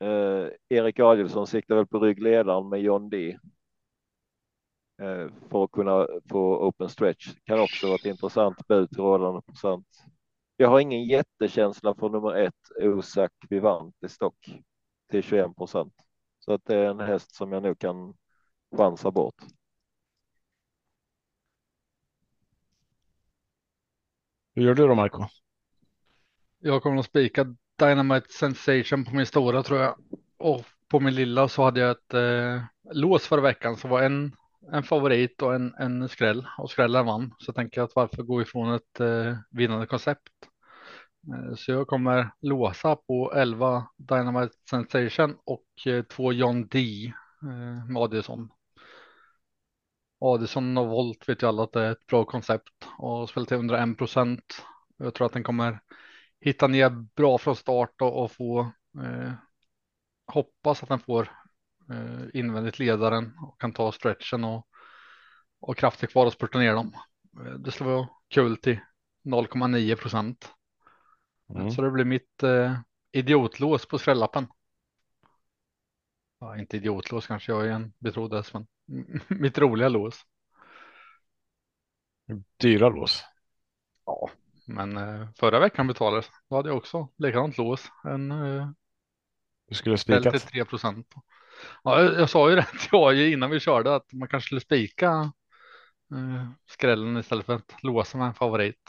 S3: Eh, Erik Adielsson siktar väl på ryggledaren med John D. Eh, för att kunna få open stretch. Kan också vara ett intressant bud till rådande procent. Jag har ingen jättekänsla för nummer ett, Osak Vivant i stock till 21 procent. Så att det är en häst som jag nog kan chansa bort.
S4: Hur gör du då Marco?
S2: Jag kommer att spika Dynamite Sensation på min stora tror jag. Och på min lilla så hade jag ett eh, lås förra veckan som var en, en favorit och en, en skräll. Och skrällen vann. Så jag tänker att varför gå ifrån ett eh, vinnande koncept. Eh, så jag kommer låsa på 11 Dynamite Sensation och eh, två John D eh, med. Adison och Volt vet ju alla att det är ett bra koncept och spelar till under 1 procent. Jag tror att den kommer hitta ner bra från start och, och få eh, hoppas att den får eh, invändigt ledaren och kan ta stretchen och, och krafter kvar och spurta ner dem. Eh, Det skulle vara kul till 0,9 procent.
S4: Mm.
S2: Så det blir mitt eh, idiotlås på skrällappen. Ja, inte idiotlås kanske, jag är en betrodd häst, men mitt roliga lås.
S4: Dyra lås.
S2: Ja, men eh, förra veckan betalades. Då hade jag också likadant lås. En eh,
S4: Du skulle spikat.
S2: 3 procent. Ja, jag, jag sa ju det till AJ innan vi körde att man kanske skulle spika eh, skrällen istället för att låsa med en favorit.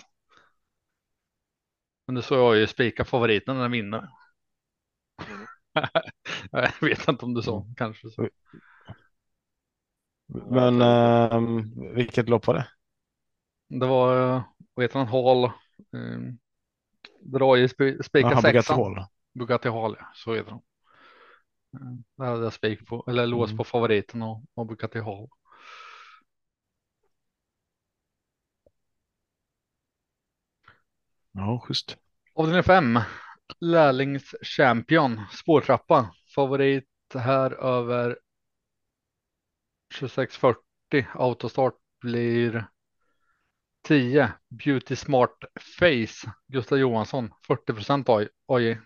S2: Men det så jag ju spika favoriten när den vinner. jag vet inte om du sa
S4: Mm.
S2: kanske. Så.
S4: Men ehm, vilket lopp var det?
S2: Det var, eh, vad heter han, Hall. Eh,
S4: Jaha, Bugatti
S2: sexan. Bugatti Hall, ja, så heter de. Eh, Där hade jag spik på, eller lås
S4: Mm.
S2: på favoriten och, och Bugatti Hall.
S4: Ja, schysst.
S2: Avdelning 5. Lärlingschampion. Spårtrappa. Favorit här över 2640. Autostart blir 10. Beauty Smart Face. Gustav Johansson. 40 procent AJ.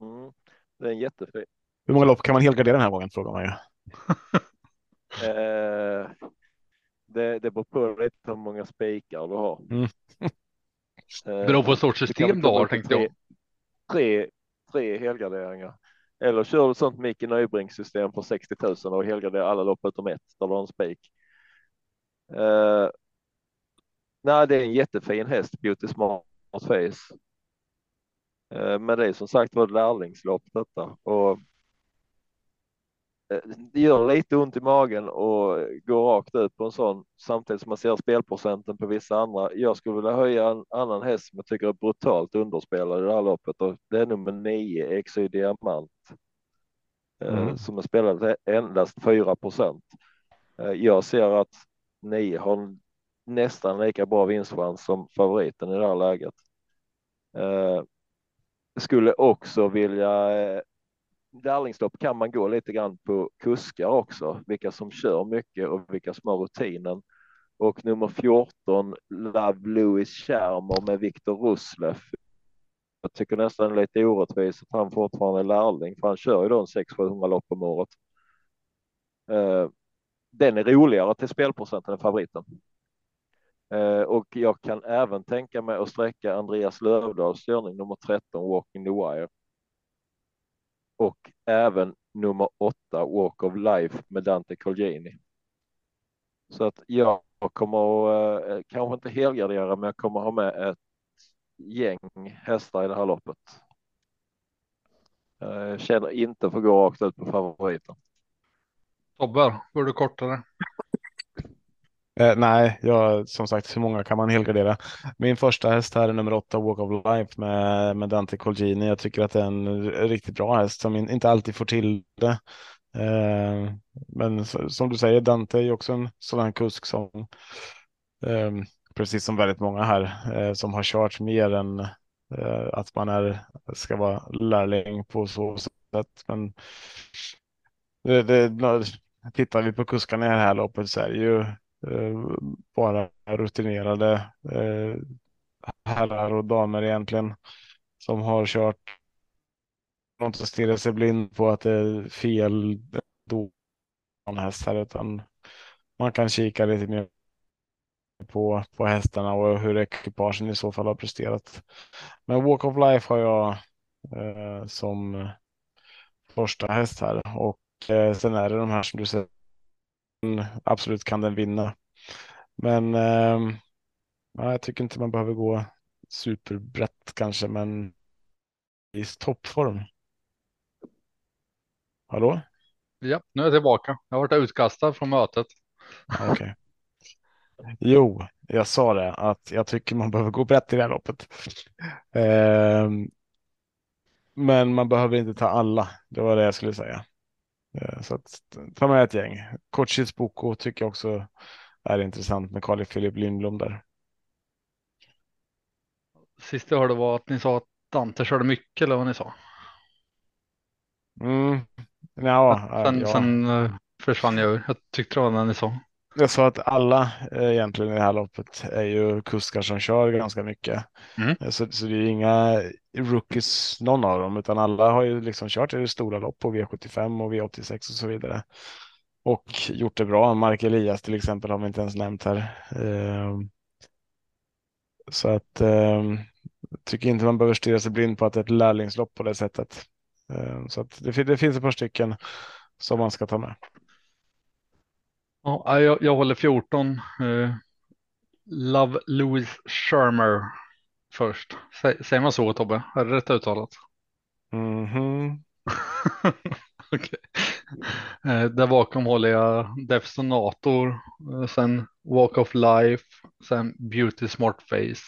S3: Mm. Det är en jättefin.
S4: Hur många lopp kan man helgardera den här gången? Frågar man ju.
S3: Eh, det, det beror på lite hur många spikar du har.
S4: Mm.
S3: Eh,
S2: Beror på stort
S3: du
S2: system du har tänkte jag.
S3: Tre, tre helgarderingar. Eller kör du sånt Micke Nybrink system på 60 000 och helgarderar alla lopp utom ett där du har en spik. Uh, nej, det är en jättefin häst, Beauty Smart Face. Uh, men det är som sagt var ett lärlingslopp detta och det gör lite ont i magen och gå rakt ut på en sån samtidigt som man ser spelprocenten på vissa andra. Jag skulle vilja höja en annan häst som jag tycker är brutalt underspelad i det här loppet och det är nummer nio Exy Diamant mm. som är spelad endast 4 procent. Jag ser att nio har nästan lika bra vinstchans som favoriten i det här läget. Skulle också vilja lärlingslopp kan man gå lite grann på kuskar också, vilka som kör mycket och vilka som har rutinen. Och nummer 14, Love Louis Schermer med Viktor Rusleff. Jag tycker nästan lite orättvist att han fortfarande är lärling, för han kör ju då en 600-700 lopp om året. Eh, den är roligare till spelprocenten än favoriten. Eh, och jag kan även tänka mig att sträcka Andreas Lövdahls körning nummer 13, Walking the Wire och även nummer åtta Walk of Life med Dante Colgjini. Så att jag kommer att, eh, kanske inte helgardera, men jag kommer ha med ett gäng hästar i det här loppet. Eh, jag känner inte för att gå rakt ut på favoriten.
S2: Tobbe, går du kortare?
S4: Eh, nej, jag, som sagt, hur många kan man helgardera? Min första häst här är nummer åtta, Walk of Life med, med Dante Colgini. Jag tycker att det är en riktigt bra häst som inte alltid får till det. Eh, men som du säger, Dante är ju också en sådan kusk som, eh, precis som väldigt många här, eh, som har kört mer än eh, att man är, ska vara lärling på så sätt. Men det, det, tittar vi på kuskarna i det här loppet så är det ju Eh, bara rutinerade eh, herrar och damer egentligen som har kört. De att stirrar sig blind på att det är fel hästar utan man kan kika lite mer på, på hästarna och hur ekipagen i så fall har presterat. Men Walk of Life har jag eh, som första häst här och eh, sen är det de här som du säger absolut kan den vinna. Men eh, ja, jag tycker inte man behöver gå superbrett kanske, men i toppform. Hallå?
S2: Ja, nu är jag tillbaka. Jag har varit utkastad från mötet.
S4: Okay. Jo, jag sa det att jag tycker man behöver gå brett i det här loppet. Eh, men man behöver inte ta alla. Det var det jag skulle säga. Eh, så att, ta med ett gäng. Kortchits Boko tycker jag också är intressant med Carl Philip Lindblom där.
S2: Sist jag hörde var att ni sa att Dante körde mycket eller vad ni sa.
S4: Mm. Ja,
S2: sen,
S4: ja.
S2: sen uh, försvann jag ur. Jag tyckte det var när ni sa.
S4: Jag sa att alla eh, egentligen i det här loppet är ju kuskar som kör ganska mycket. Mm. Eh, så, så det är inga rookies någon av dem, utan alla har ju liksom kört i det stora lopp på V75 och V86 och så vidare. Och gjort det bra. Mark Elias till exempel har vi inte ens nämnt här. Ehm, så att ehm, tycker inte man behöver stirra sig blind på att det är ett lärlingslopp på det sättet. Ehm, så att det, det finns ett par stycken som man ska ta med.
S2: Ja, jag, jag håller 14. Uh, eh, Love Louis Shermer först. Säger man så Tobbe? Är det rätt uttalat?
S4: Mm -hmm.
S2: okay. uh, där bakom håller jag Defstonator, uh, sen Walk of Life, sen Beauty Smart Face.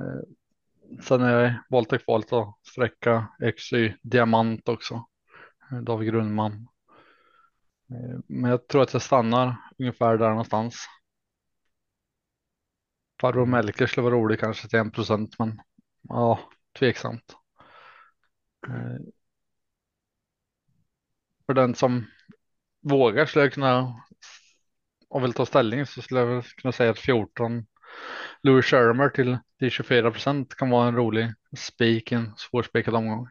S2: Uh, sen är jag valt och kvalet att sträcka XY Diamant också. David Grundman. Eh, men jag tror att jag stannar ungefär där någonstans. Farbror mm. Melker skulle vara rolig kanske till en procent, men ja, tveksamt. Eh, för den som vågar skulle jag kunna och vill ta ställning så skulle jag kunna säga att 14 Louis Shermer till, till 24 procent kan vara en rolig spik i en svårspikad omgång.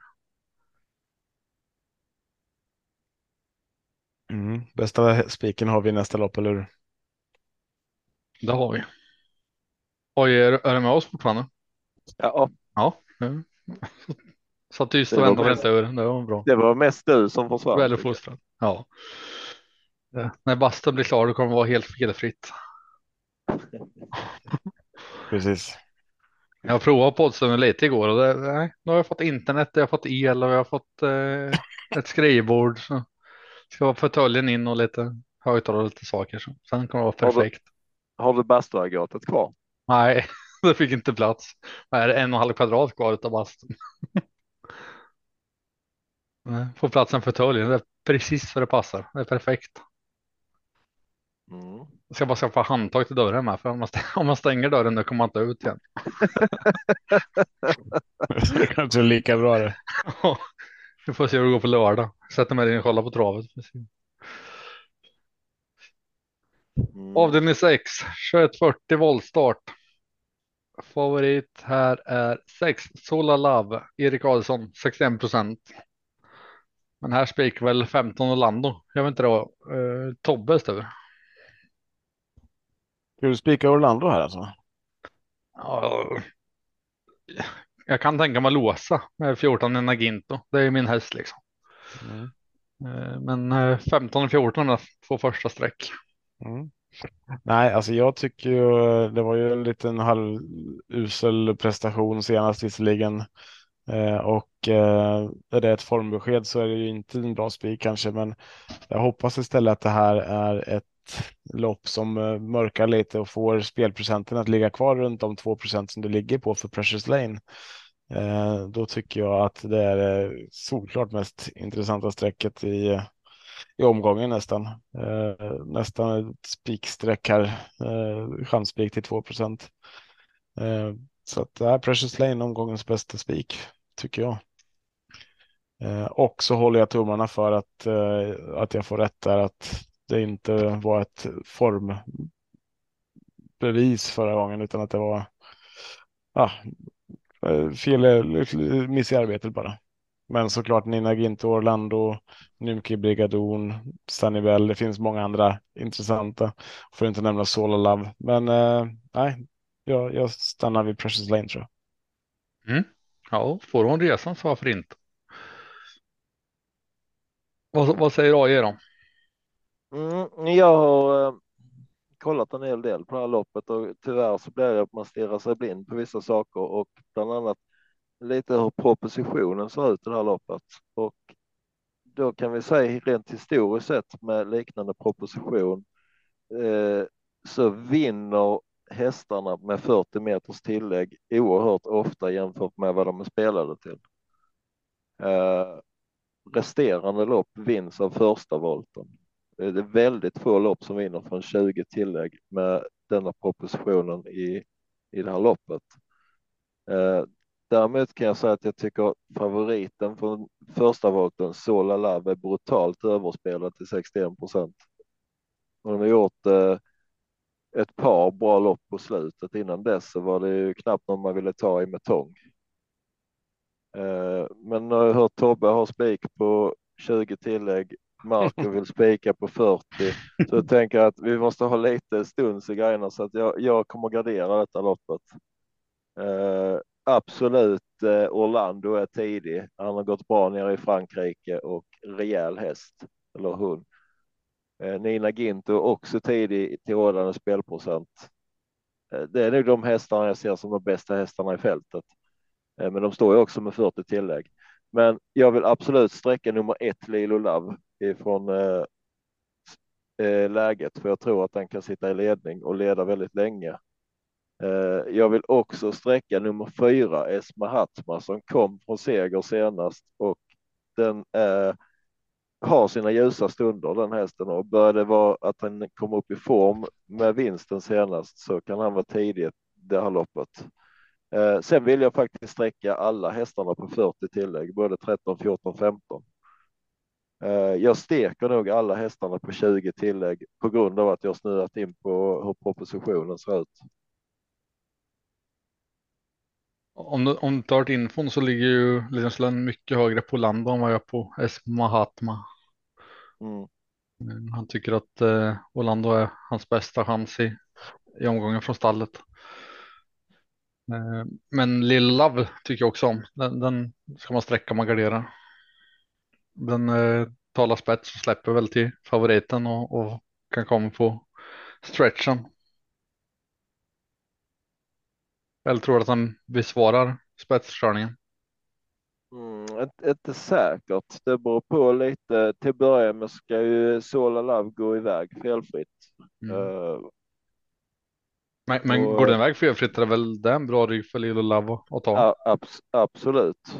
S4: Mm. Bästa spiken har vi i nästa lopp, eller hur?
S2: Det har vi. Oj, är, är du med oss fortfarande?
S3: Ja.
S2: Ja. Satt tyst och väntade inte ur. Det var bra.
S3: Det var mest du som försvann.
S2: Väl uppfostrad. Ja. När bastun blir klar, då kommer det vara helt felfritt.
S4: Precis.
S2: Jag har provat poddstunden lite igår och det, nej, nu har jag fått internet, jag har fått el och jag har fått eh, ett skrivbord. Så Ska vara fåtöljen in och lite högtalare och lite saker. Så. Sen kommer det vara
S3: Har du-
S2: perfekt.
S3: Har du bastuaggregatet kvar?
S2: Nej, det fick inte plats. Vad är det, en och en halv kvadrat kvar utav bastun. Får plats en fåtölj. Det är precis vad det passar. Det är perfekt.
S3: Mm.
S2: Jag ska bara skaffa handtag till dörren med. För om man, stänger, om man stänger dörren då kommer man inte ut igen.
S4: det kanske är lika bra det.
S2: Vi får se hur det går på lördag. Sätter mig in och kollar på travet.
S3: Mm.
S2: Avdelning 6, 2140 voltstart. Favorit här är 6 Sola Love, Erik Adelsson 61 procent. Men här spikar väl 15 Orlando. Jag vet inte var eh, Tobbes tur.
S4: Ska du spika Orlando här alltså?
S2: Ja, jag kan tänka mig låsa med 14 Naginto. Det är min häst liksom.
S4: Mm.
S2: Men eh, 15 och 14 är två första streck.
S4: Mm. Nej, alltså jag tycker ju det var ju en liten halvusel prestation senast visserligen. Eh, och eh, är det ett formbesked så är det ju inte en bra spik kanske, men jag hoppas istället att det här är ett lopp som eh, mörkar lite och får spelprocenten att ligga kvar runt de 2% som det ligger på för Precious Lane. Eh, då tycker jag att det är det solklart mest intressanta strecket i, i omgången nästan. Eh, nästan ett spiksträck här, eh, chansspik till 2 procent. Så att det är Precious Lane omgångens bästa spik tycker jag. Och så håller jag tummarna för att, att jag får rätt där, att det inte var ett formbevis förra gången utan att det var ah, fel, eh, miss i arbetet bara. Men såklart Nina Ginto, Orlando, Nymki Brigadon, Sanibel. Det finns många andra intressanta. Får inte nämna Sola Love. Men eh, nej, jag, jag stannar vid Precious Lane tror jag.
S2: Ja, får hon resan så varför inte? Vad, vad säger AJ då?
S3: Mm, jag har eh, kollat en hel del på det här loppet och tyvärr så blir det att man stirrar sig blind på vissa saker och bland annat lite hur propositionen ser ut i det här loppet. Och då kan vi säga rent historiskt sett med liknande proposition eh, så vinner hästarna med 40 meters tillägg oerhört ofta jämfört med vad de är spelade till. Eh, resterande lopp vinns av första volten. Eh, det är väldigt få lopp som vinner från 20 tillägg med denna propositionen i, i det här loppet. Eh, däremot kan jag säga att jag tycker favoriten från första volten, Sola Love, är brutalt överspelad till 61 procent. Hon har gjort eh, ett par bra lopp på slutet. Innan dess så var det ju knappt någon man ville ta i med tång. Eh, men jag jag hört Tobbe ha spik på 20 tillägg, Marco vill spika på 40, så jag tänker att vi måste ha lite stuns i grejerna så att jag, jag kommer gardera detta loppet. Eh, absolut, eh, Orlando är tidig. Han har gått bra nere i Frankrike och rejäl häst, eller hund. Eh, Nina Ginto också tidig till rådande spelprocent. Eh, det är nog de hästarna jag ser som de bästa hästarna i fältet. Eh, men de står ju också med 40 tillägg. Men jag vill absolut sträcka nummer ett Lilo Love ifrån eh, eh, läget, för jag tror att den kan sitta i ledning och leda väldigt länge. Eh, jag vill också sträcka nummer fyra Esma Hatma som kom från seger senast och den eh, har sina ljusa stunder den hästen och börjar det vara att han kommer upp i form med vinsten senast så kan han vara tidigt det här loppet. Eh, sen vill jag faktiskt sträcka alla hästarna på 40 tillägg, både 13, 14, 15. Eh, jag steker nog alla hästarna på 20 tillägg på grund av att jag snöat in på hur propositionen ser ut.
S2: Om du, om du tar ett infon så ligger ju Linus mycket högre på Lando än vad jag på S. Mahatma.
S3: Mm.
S2: Han tycker att eh, Orlando är hans bästa chans i, i omgången från stallet. Eh, men Lill Love tycker jag också om. Den, den ska man sträcka om man garderar. Den eh, talar spets och släpper väl till favoriten och, och kan komma på stretchen. Eller tror att han besvarar spetskörningen.
S3: Mm, inte, inte säkert. Det beror på lite. Till att börja med ska ju Sola Love gå iväg felfritt.
S2: Mm.
S3: Uh,
S2: Men, men
S3: och-
S2: den felfritt är det väl det en bra rygg för Lilo Love att- ta.
S3: Ja, abs absolut.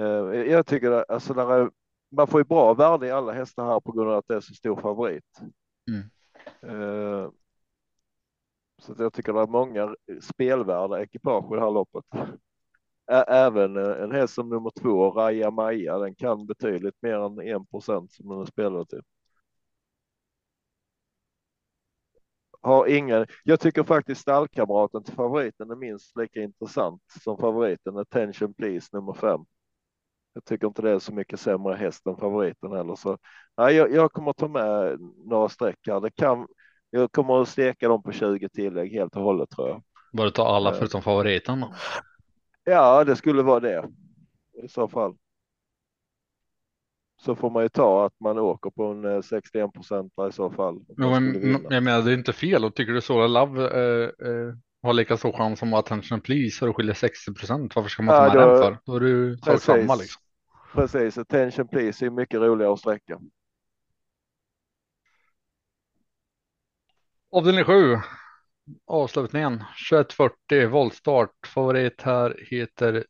S3: Eh, jag tycker att alltså, när det- man får ju bra värde i alla hästar här på grund av att det är så stor favorit.
S2: Mm.
S3: Eh, så jag tycker det är många spelvärda ekipage i det här loppet. Ä- Även eh, en häst som nummer två, Raja Maja, den kan betydligt mer än en procent som den är spelad till. Har ingen, jag tycker faktiskt stallkamraten till favoriten är minst lika intressant som favoriten Attention Please nummer fem. Jag tycker inte det är så mycket sämre häst än favoriten heller, så nej, jag, jag kommer ta med några streck här. Det kan, jag kommer att steka dem på 20 tillägg helt och hållet tror jag.
S2: Bara ta alla
S3: Eh.
S2: förutom favoriten då.
S3: Ja, det skulle vara det i så fall. Så får man ju ta att man åker på en eh, 61 procent i så fall. man
S2: men, jag menar det är inte fel och tycker du Sola Love eh, eh, har lika stor chans som Attention Please och skiljer 60 procent. Varför ska man ta
S3: Ja,
S2: med
S3: då-
S2: den för? Då är sak
S3: Precis.
S2: samma liksom.
S3: Precis, attention please är mycket roligare att sträcka.
S2: Avdelning 7. Avslutningen 2140 voltstart. Favorit här heter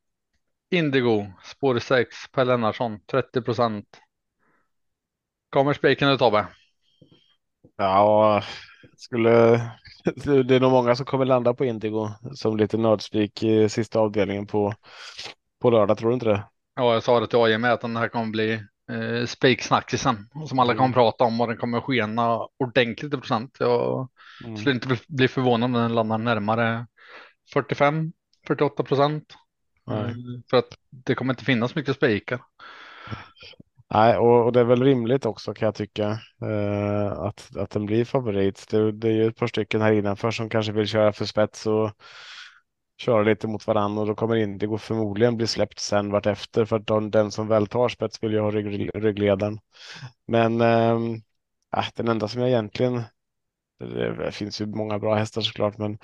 S2: Indigo. Spår 6 Per Lennartsson 30 procent. Kommer spiken ut Tobbe?
S4: Ja, skulle. Det är nog många som kommer landa på Indigo som lite nördspik i sista avdelningen på på lördag. Tror du inte det?
S2: Ja, jag sa det till AJ med att den här kommer bli eh, spiksnackisen som alla kommer prata om och den kommer skena ordentligt i procent. Jag
S4: Mm.
S2: skulle inte bli förvånad om den landar närmare 45, 48 procent.
S4: Nej.
S2: Eh, För att det kommer inte finnas mycket spikar.
S4: Nej, och, och det är väl rimligt också kan jag tycka eh, att, att den blir favorit. Det, det är ju ett par stycken här innanför som kanske vill köra för spets och köra lite mot varandra och då kommer Indigo förmodligen bli släppt sen vartefter för att de, den som väl tar spets vill ju ha rygg, ryggledaren. Men äh, den enda som jag egentligen, det, finns ju många bra hästar såklart, men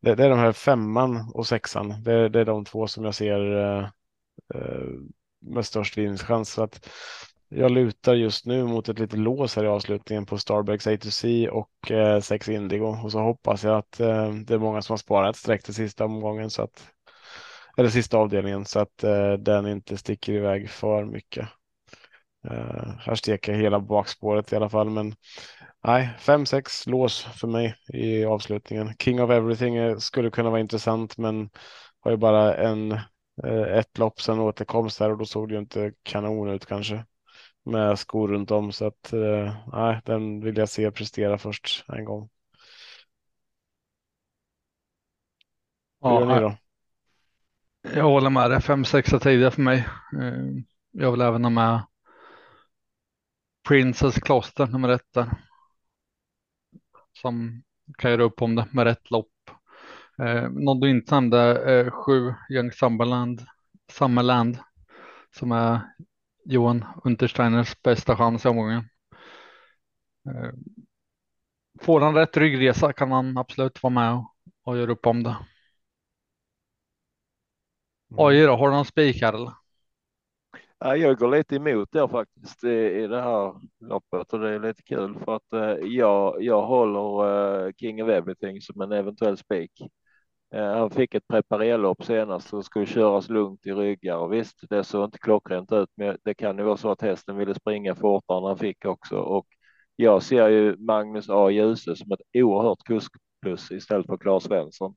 S4: det, det är de här femman och sexan. Det, det är de två som jag ser eh, eh med störst vinstchans. Så att jag lutar just nu mot ett litet lås här i avslutningen på Starbucks A2C och eh, 6 Indigo och så hoppas jag att eh, det är många som har sparat streck till sista omgången så att eller sista avdelningen så att eh, den inte sticker iväg för mycket. Eh, här steker jag hela bakspåret i alla fall, men nej, 5-6 lås för mig i avslutningen. King of Everything eh, skulle kunna vara intressant, men har ju bara en eh, ett lopp sedan återkomst här och då såg det ju inte kanon ut kanske med skor runt om så att eh, nej, den vill jag se prestera först en gång. Hur gör ni då?
S2: Jag håller med dig. 5-6 är tidiga för mig. Eh, Jag vill även ha med Princess Kloster nummer ett där. Som kan göra upp om det med rätt lopp. Eh, någon du inte nämnde är sju Young Summerland, Summerland som är Johan Untersteiners bästa chans i omgången. Eh, får han rätt ryggresa kan han absolut vara med och, och göra upp om det. Oj då, har du någon spik här eller?
S3: Ja, jag går lite emot det faktiskt i, i det här loppet och det är lite kul för att eh, jag, jag håller eh, King of Everything som en eventuell spik. Eh, han fick ett preparerlopp senast och skulle köras lugnt i ryggar och visst, det såg inte klockrent ut, men det kan ju vara så att hästen ville springa fortare än han fick också och jag ser ju Magnus A. Djuse som ett oerhört kuskplus istället för Claes Svensson.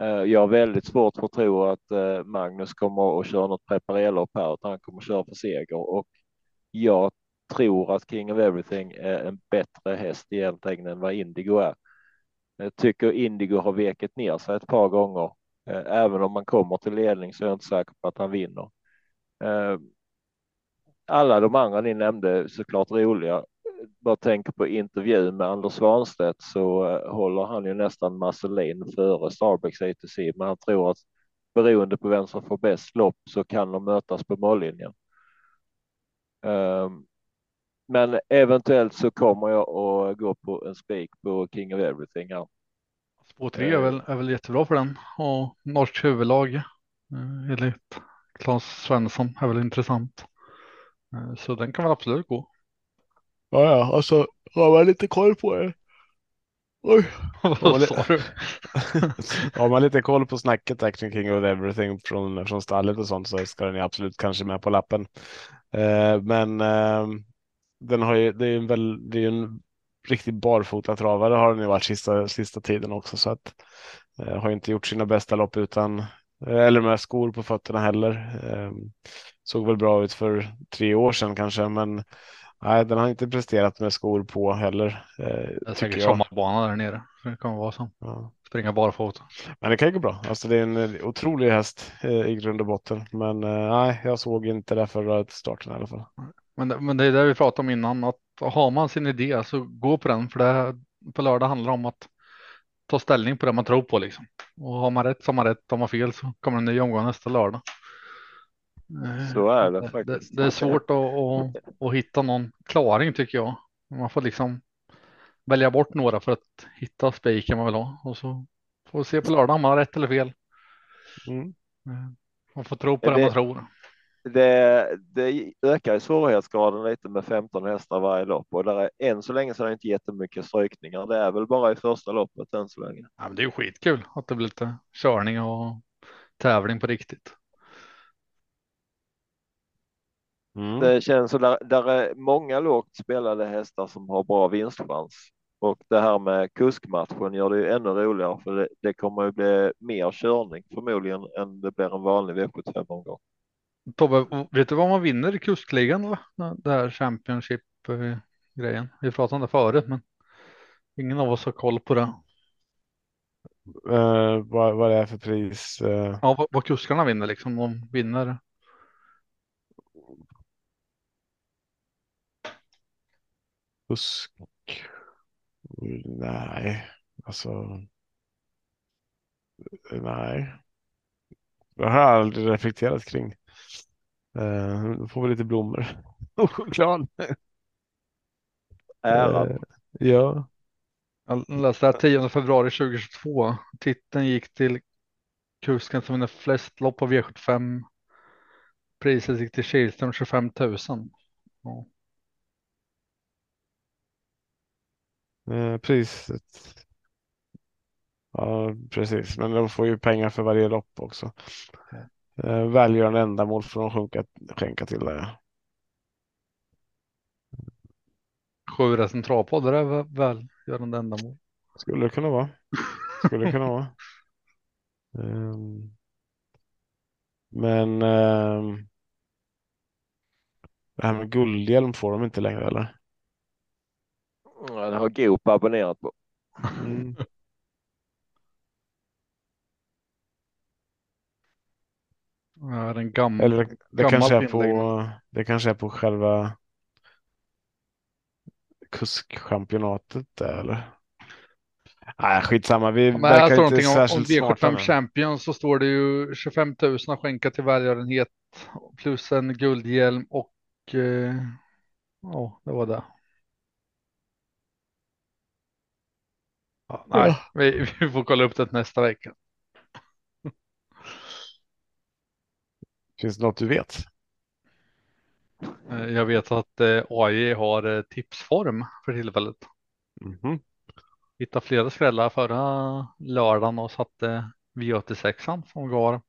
S3: Eh, jag har väldigt svårt för att tro att eh, Magnus kommer att köra något preparerlopp här, utan han kommer att köra för seger och jag tror att King of Everything är en bättre häst egentligen än vad Indigo är. Jag tycker Indigo har veket ner sig ett par gånger. Eh, även om man kommer till ledning så är jag inte säker på att han vinner. Alla de andra ni nämnde är såklart roliga. Bara tänker på intervju med Anders Svanstedt så eh, håller han ju nästan Marcelin före Starbucks ATC, men han tror att beroende på vem som får bäst lopp så kan de mötas på mållinjen. Ehm, men eventuellt så kommer jag att gå på en spik på King of Everything här.
S2: Spår 3 är väl, är väl jättebra för den och norskt huvudlag. Eh, enligt Claes Svensson är väl intressant. Eh, så den kan väl absolut gå.
S4: Ja, ja, alltså har man lite koll på det. Oj.
S2: Vad sa du?
S4: Har man lite koll på snacket Action King och everything från, från stallet och sånt så ska den ju absolut kanske med på lappen. Eh, men eh, den har ju, det är ju en, väl, det är en riktig barfota travare har den ju varit sista, sista tiden också så att eh, har inte gjort sina bästa lopp utan eller med skor på fötterna heller. Eh, såg väl bra ut för tre år sedan kanske men nej, den har inte presterat med skor på heller. Eh,
S2: Det är
S4: tycker
S2: säkert
S4: jag.
S2: sommarbana där nere. Det kan vara så.
S4: Ja.
S2: Springa barfota.
S4: Men det kan ju gå bra. Alltså det är en eh, otrolig häst eh, i grund och botten. Men eh, nej, jag såg inte det förra starten i alla fall.
S2: Men, det- men det är det vi pratade om innan. Att har man sin idé så gå på den. För det på lördag handlar om att ta ställning på det man tror på liksom. Och har man rätt så har man rätt. Har man fel så kommer en ny omgång nästa lördag.
S3: Så är det
S2: det,
S3: faktiskt.
S2: det är svårt att, att, att hitta någon klaring tycker jag. Man får liksom välja bort några för att hitta spiken man vill ha. Och så får vi se på lördag om man har rätt eller fel.
S4: Mm.
S2: Eh, Man får tro på
S3: Är
S2: det, man
S3: det-
S2: tror.
S3: Det, det ökar ju svårighetsgraden lite med 15 hästar varje lopp och där är än så länge så är det inte jättemycket strykningar. Det är väl bara i första loppet än så länge.
S2: Ja, men det är ju skitkul att det blir lite körning och tävling på riktigt.
S4: Mm.
S3: Det känns så där, där är många lågt spelade hästar som har bra vinstchans. Och det här med kuskmatchen gör det ju ännu roligare för det, det kommer ju bli mer körning förmodligen än det blir en vanlig V75 omgång.
S2: Tobbe, vet du vad man vinner i kuskligan? Eller? Det här Championship eh, grejen. Vi pratade om det förut, men ingen av oss har koll på det.
S4: Eh, vad, vad det är för pris? Eh,
S2: Ja, vad, vad kuskarna vinner liksom. De vinner.
S4: Fusk? Nej, alltså. Nej. Det har jag aldrig reflekterat kring. Eh, då får vi lite blommor och choklad.
S3: Ärad.
S4: Eh, ja.
S2: Jag läste här 10 februari 2022. Titeln gick till kusken som vinner flest lopp på V75. Priset gick till Kihlström 25 000. Ja.
S4: Eh, priset. Ja, precis. Men de får ju pengar för varje lopp också. Eh, välgörande ändamål får de skänka, skänka till det.
S2: Sju det är väl välgörande ändamål.
S4: Skulle det kunna vara. Skulle det kunna vara. Ehm, men ehm, det här med guldhjälm får de inte längre eller?
S3: Ja, Det har Goop abonnerat på.
S4: Mm.
S2: Ja, den gamla.
S4: Eller det, det kanske är på, det kanske är på själva kuskchampionatet där, eller? Nej, skitsamma. Vi
S2: här
S4: verkar
S2: står
S4: inte
S2: någonting om, om
S4: särskilt smarta
S2: V75
S4: nu.
S2: Champions så står det ju 25 000 att skänka till välgörenhet plus en guldhjälm och eh, ja, det var det. Ja, nej, vi, vi får kolla upp det nästa vecka.
S4: Finns det något du vet?
S2: Eh, Jag vet att eh, AJ har eh, tipsform för tillfället.
S4: Mhm.
S2: Hittade flera skrällar förra lördagen och satte V86 som gav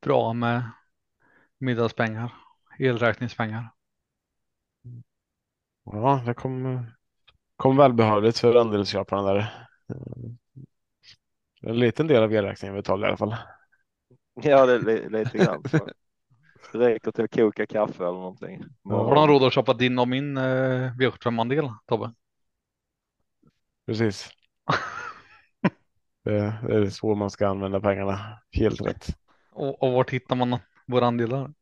S2: bra med middagspengar, elräkningspengar.
S4: Ja, det kom, kom välbehövligt för andelsköparna där. Mm. En liten del av elräkningen betalade i alla fall.
S3: Ja, det är li- lite grann. Det räcker till att koka kaffe eller någonting.
S2: Har de råd att köpa din och min eh, V75-andel, Tobbe?
S4: Precis. Det, det är så man ska använda pengarna. Helt rätt.
S2: Och, och vart hittar man våra andelar?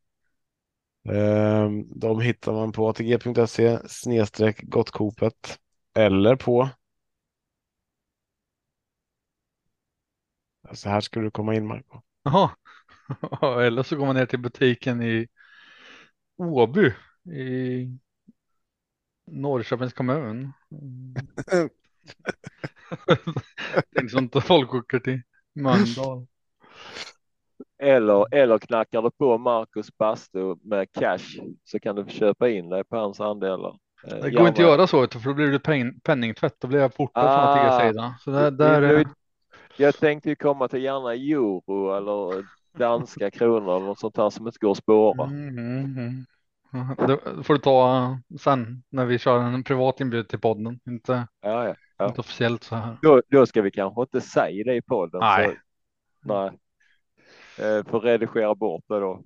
S4: Ehm, De hittar man på atg.se snedstreck gottkopet eller på. Så här skulle du komma in Marco.
S2: Jaha, eller så går man ner till butiken i Åby i Norrköpings kommun. Mm. Tänk så inte folk åker till Mölndal.
S3: Eller, eller knackar du på Marcus bastu med cash så kan du köpa in dig på hans andelar. Eh,
S2: Det går inte att göra så, för då blir det pen, penningtvätt. Då blir jag portad från
S3: Ah.
S2: att sida. Så där, där,
S3: Jag tänkte ju komma till gärna euro eller danska kronor eller något sånt här som inte går att spåra.
S2: Mm, mm, mm. Det får du ta sen när vi kör en privat inbjudan till podden. Inte,
S3: Ja, ja. Ja.
S2: inte officiellt så här.
S3: Då, då ska vi kanske inte säga det i podden.
S2: Nej.
S3: Så, nej. Eh, får redigera bort det då.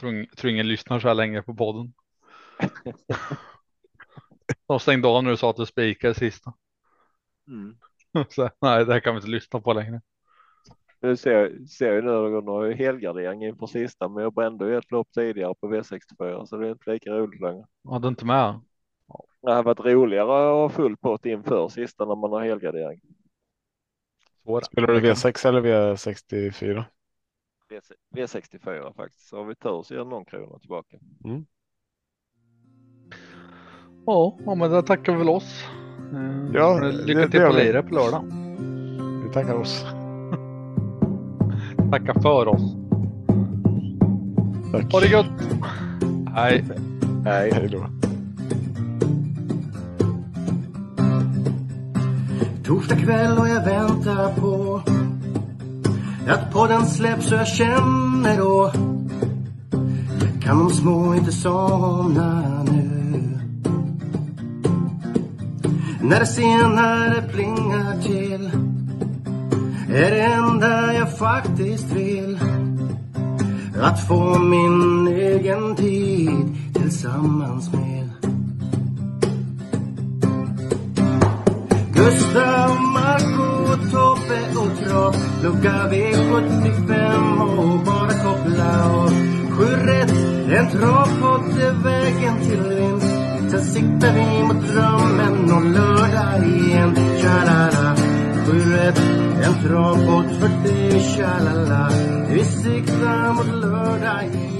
S2: Tror, ing- tror ingen lyssnar så här länge på podden. De stängde av när du sa att du spikade sista.
S3: Mm.
S2: Så, nej, det här kan vi inte lyssna på längre.
S3: Nu ser, ser jag nu att det går helgardering inför sista, men jag brände ju ett lopp tidigare på V64 så det är inte lika roligt längre.
S2: Jag hade inte med.
S3: Det har varit roligare att ha full pott inför sista när man har helgardering.
S4: Spelar du V6 eller V64?
S3: V- V64 faktiskt, så har vi tur så ger någon krona tillbaka.
S2: Ja, ja, men där tackar vi väl oss. Eh,
S4: Ja,
S2: Lycka till på. Lire på lördag.
S4: Vi tackar oss.
S2: Tacka för oss.
S4: Tack.
S2: Ha det gött. Hej.
S3: Nej.
S4: Hej då.
S1: Torsdag kväll och jag väntar på att podden släpps och jag känner då kan de små inte somna nu. När det senare plingar till är det enda jag faktiskt vill. Att få min egen tid tillsammans med. Gustav, Marco, Tobbe och Trav Lucka V75 och bara koppla av. Sju rätt, en travpott är vägen till vinst. Sen siktar vi mot drömmen om lördag igen. Tja-la-la Sju rätt, en travbåt för dig Tja-la-la. Vi siktar mot lördag igen.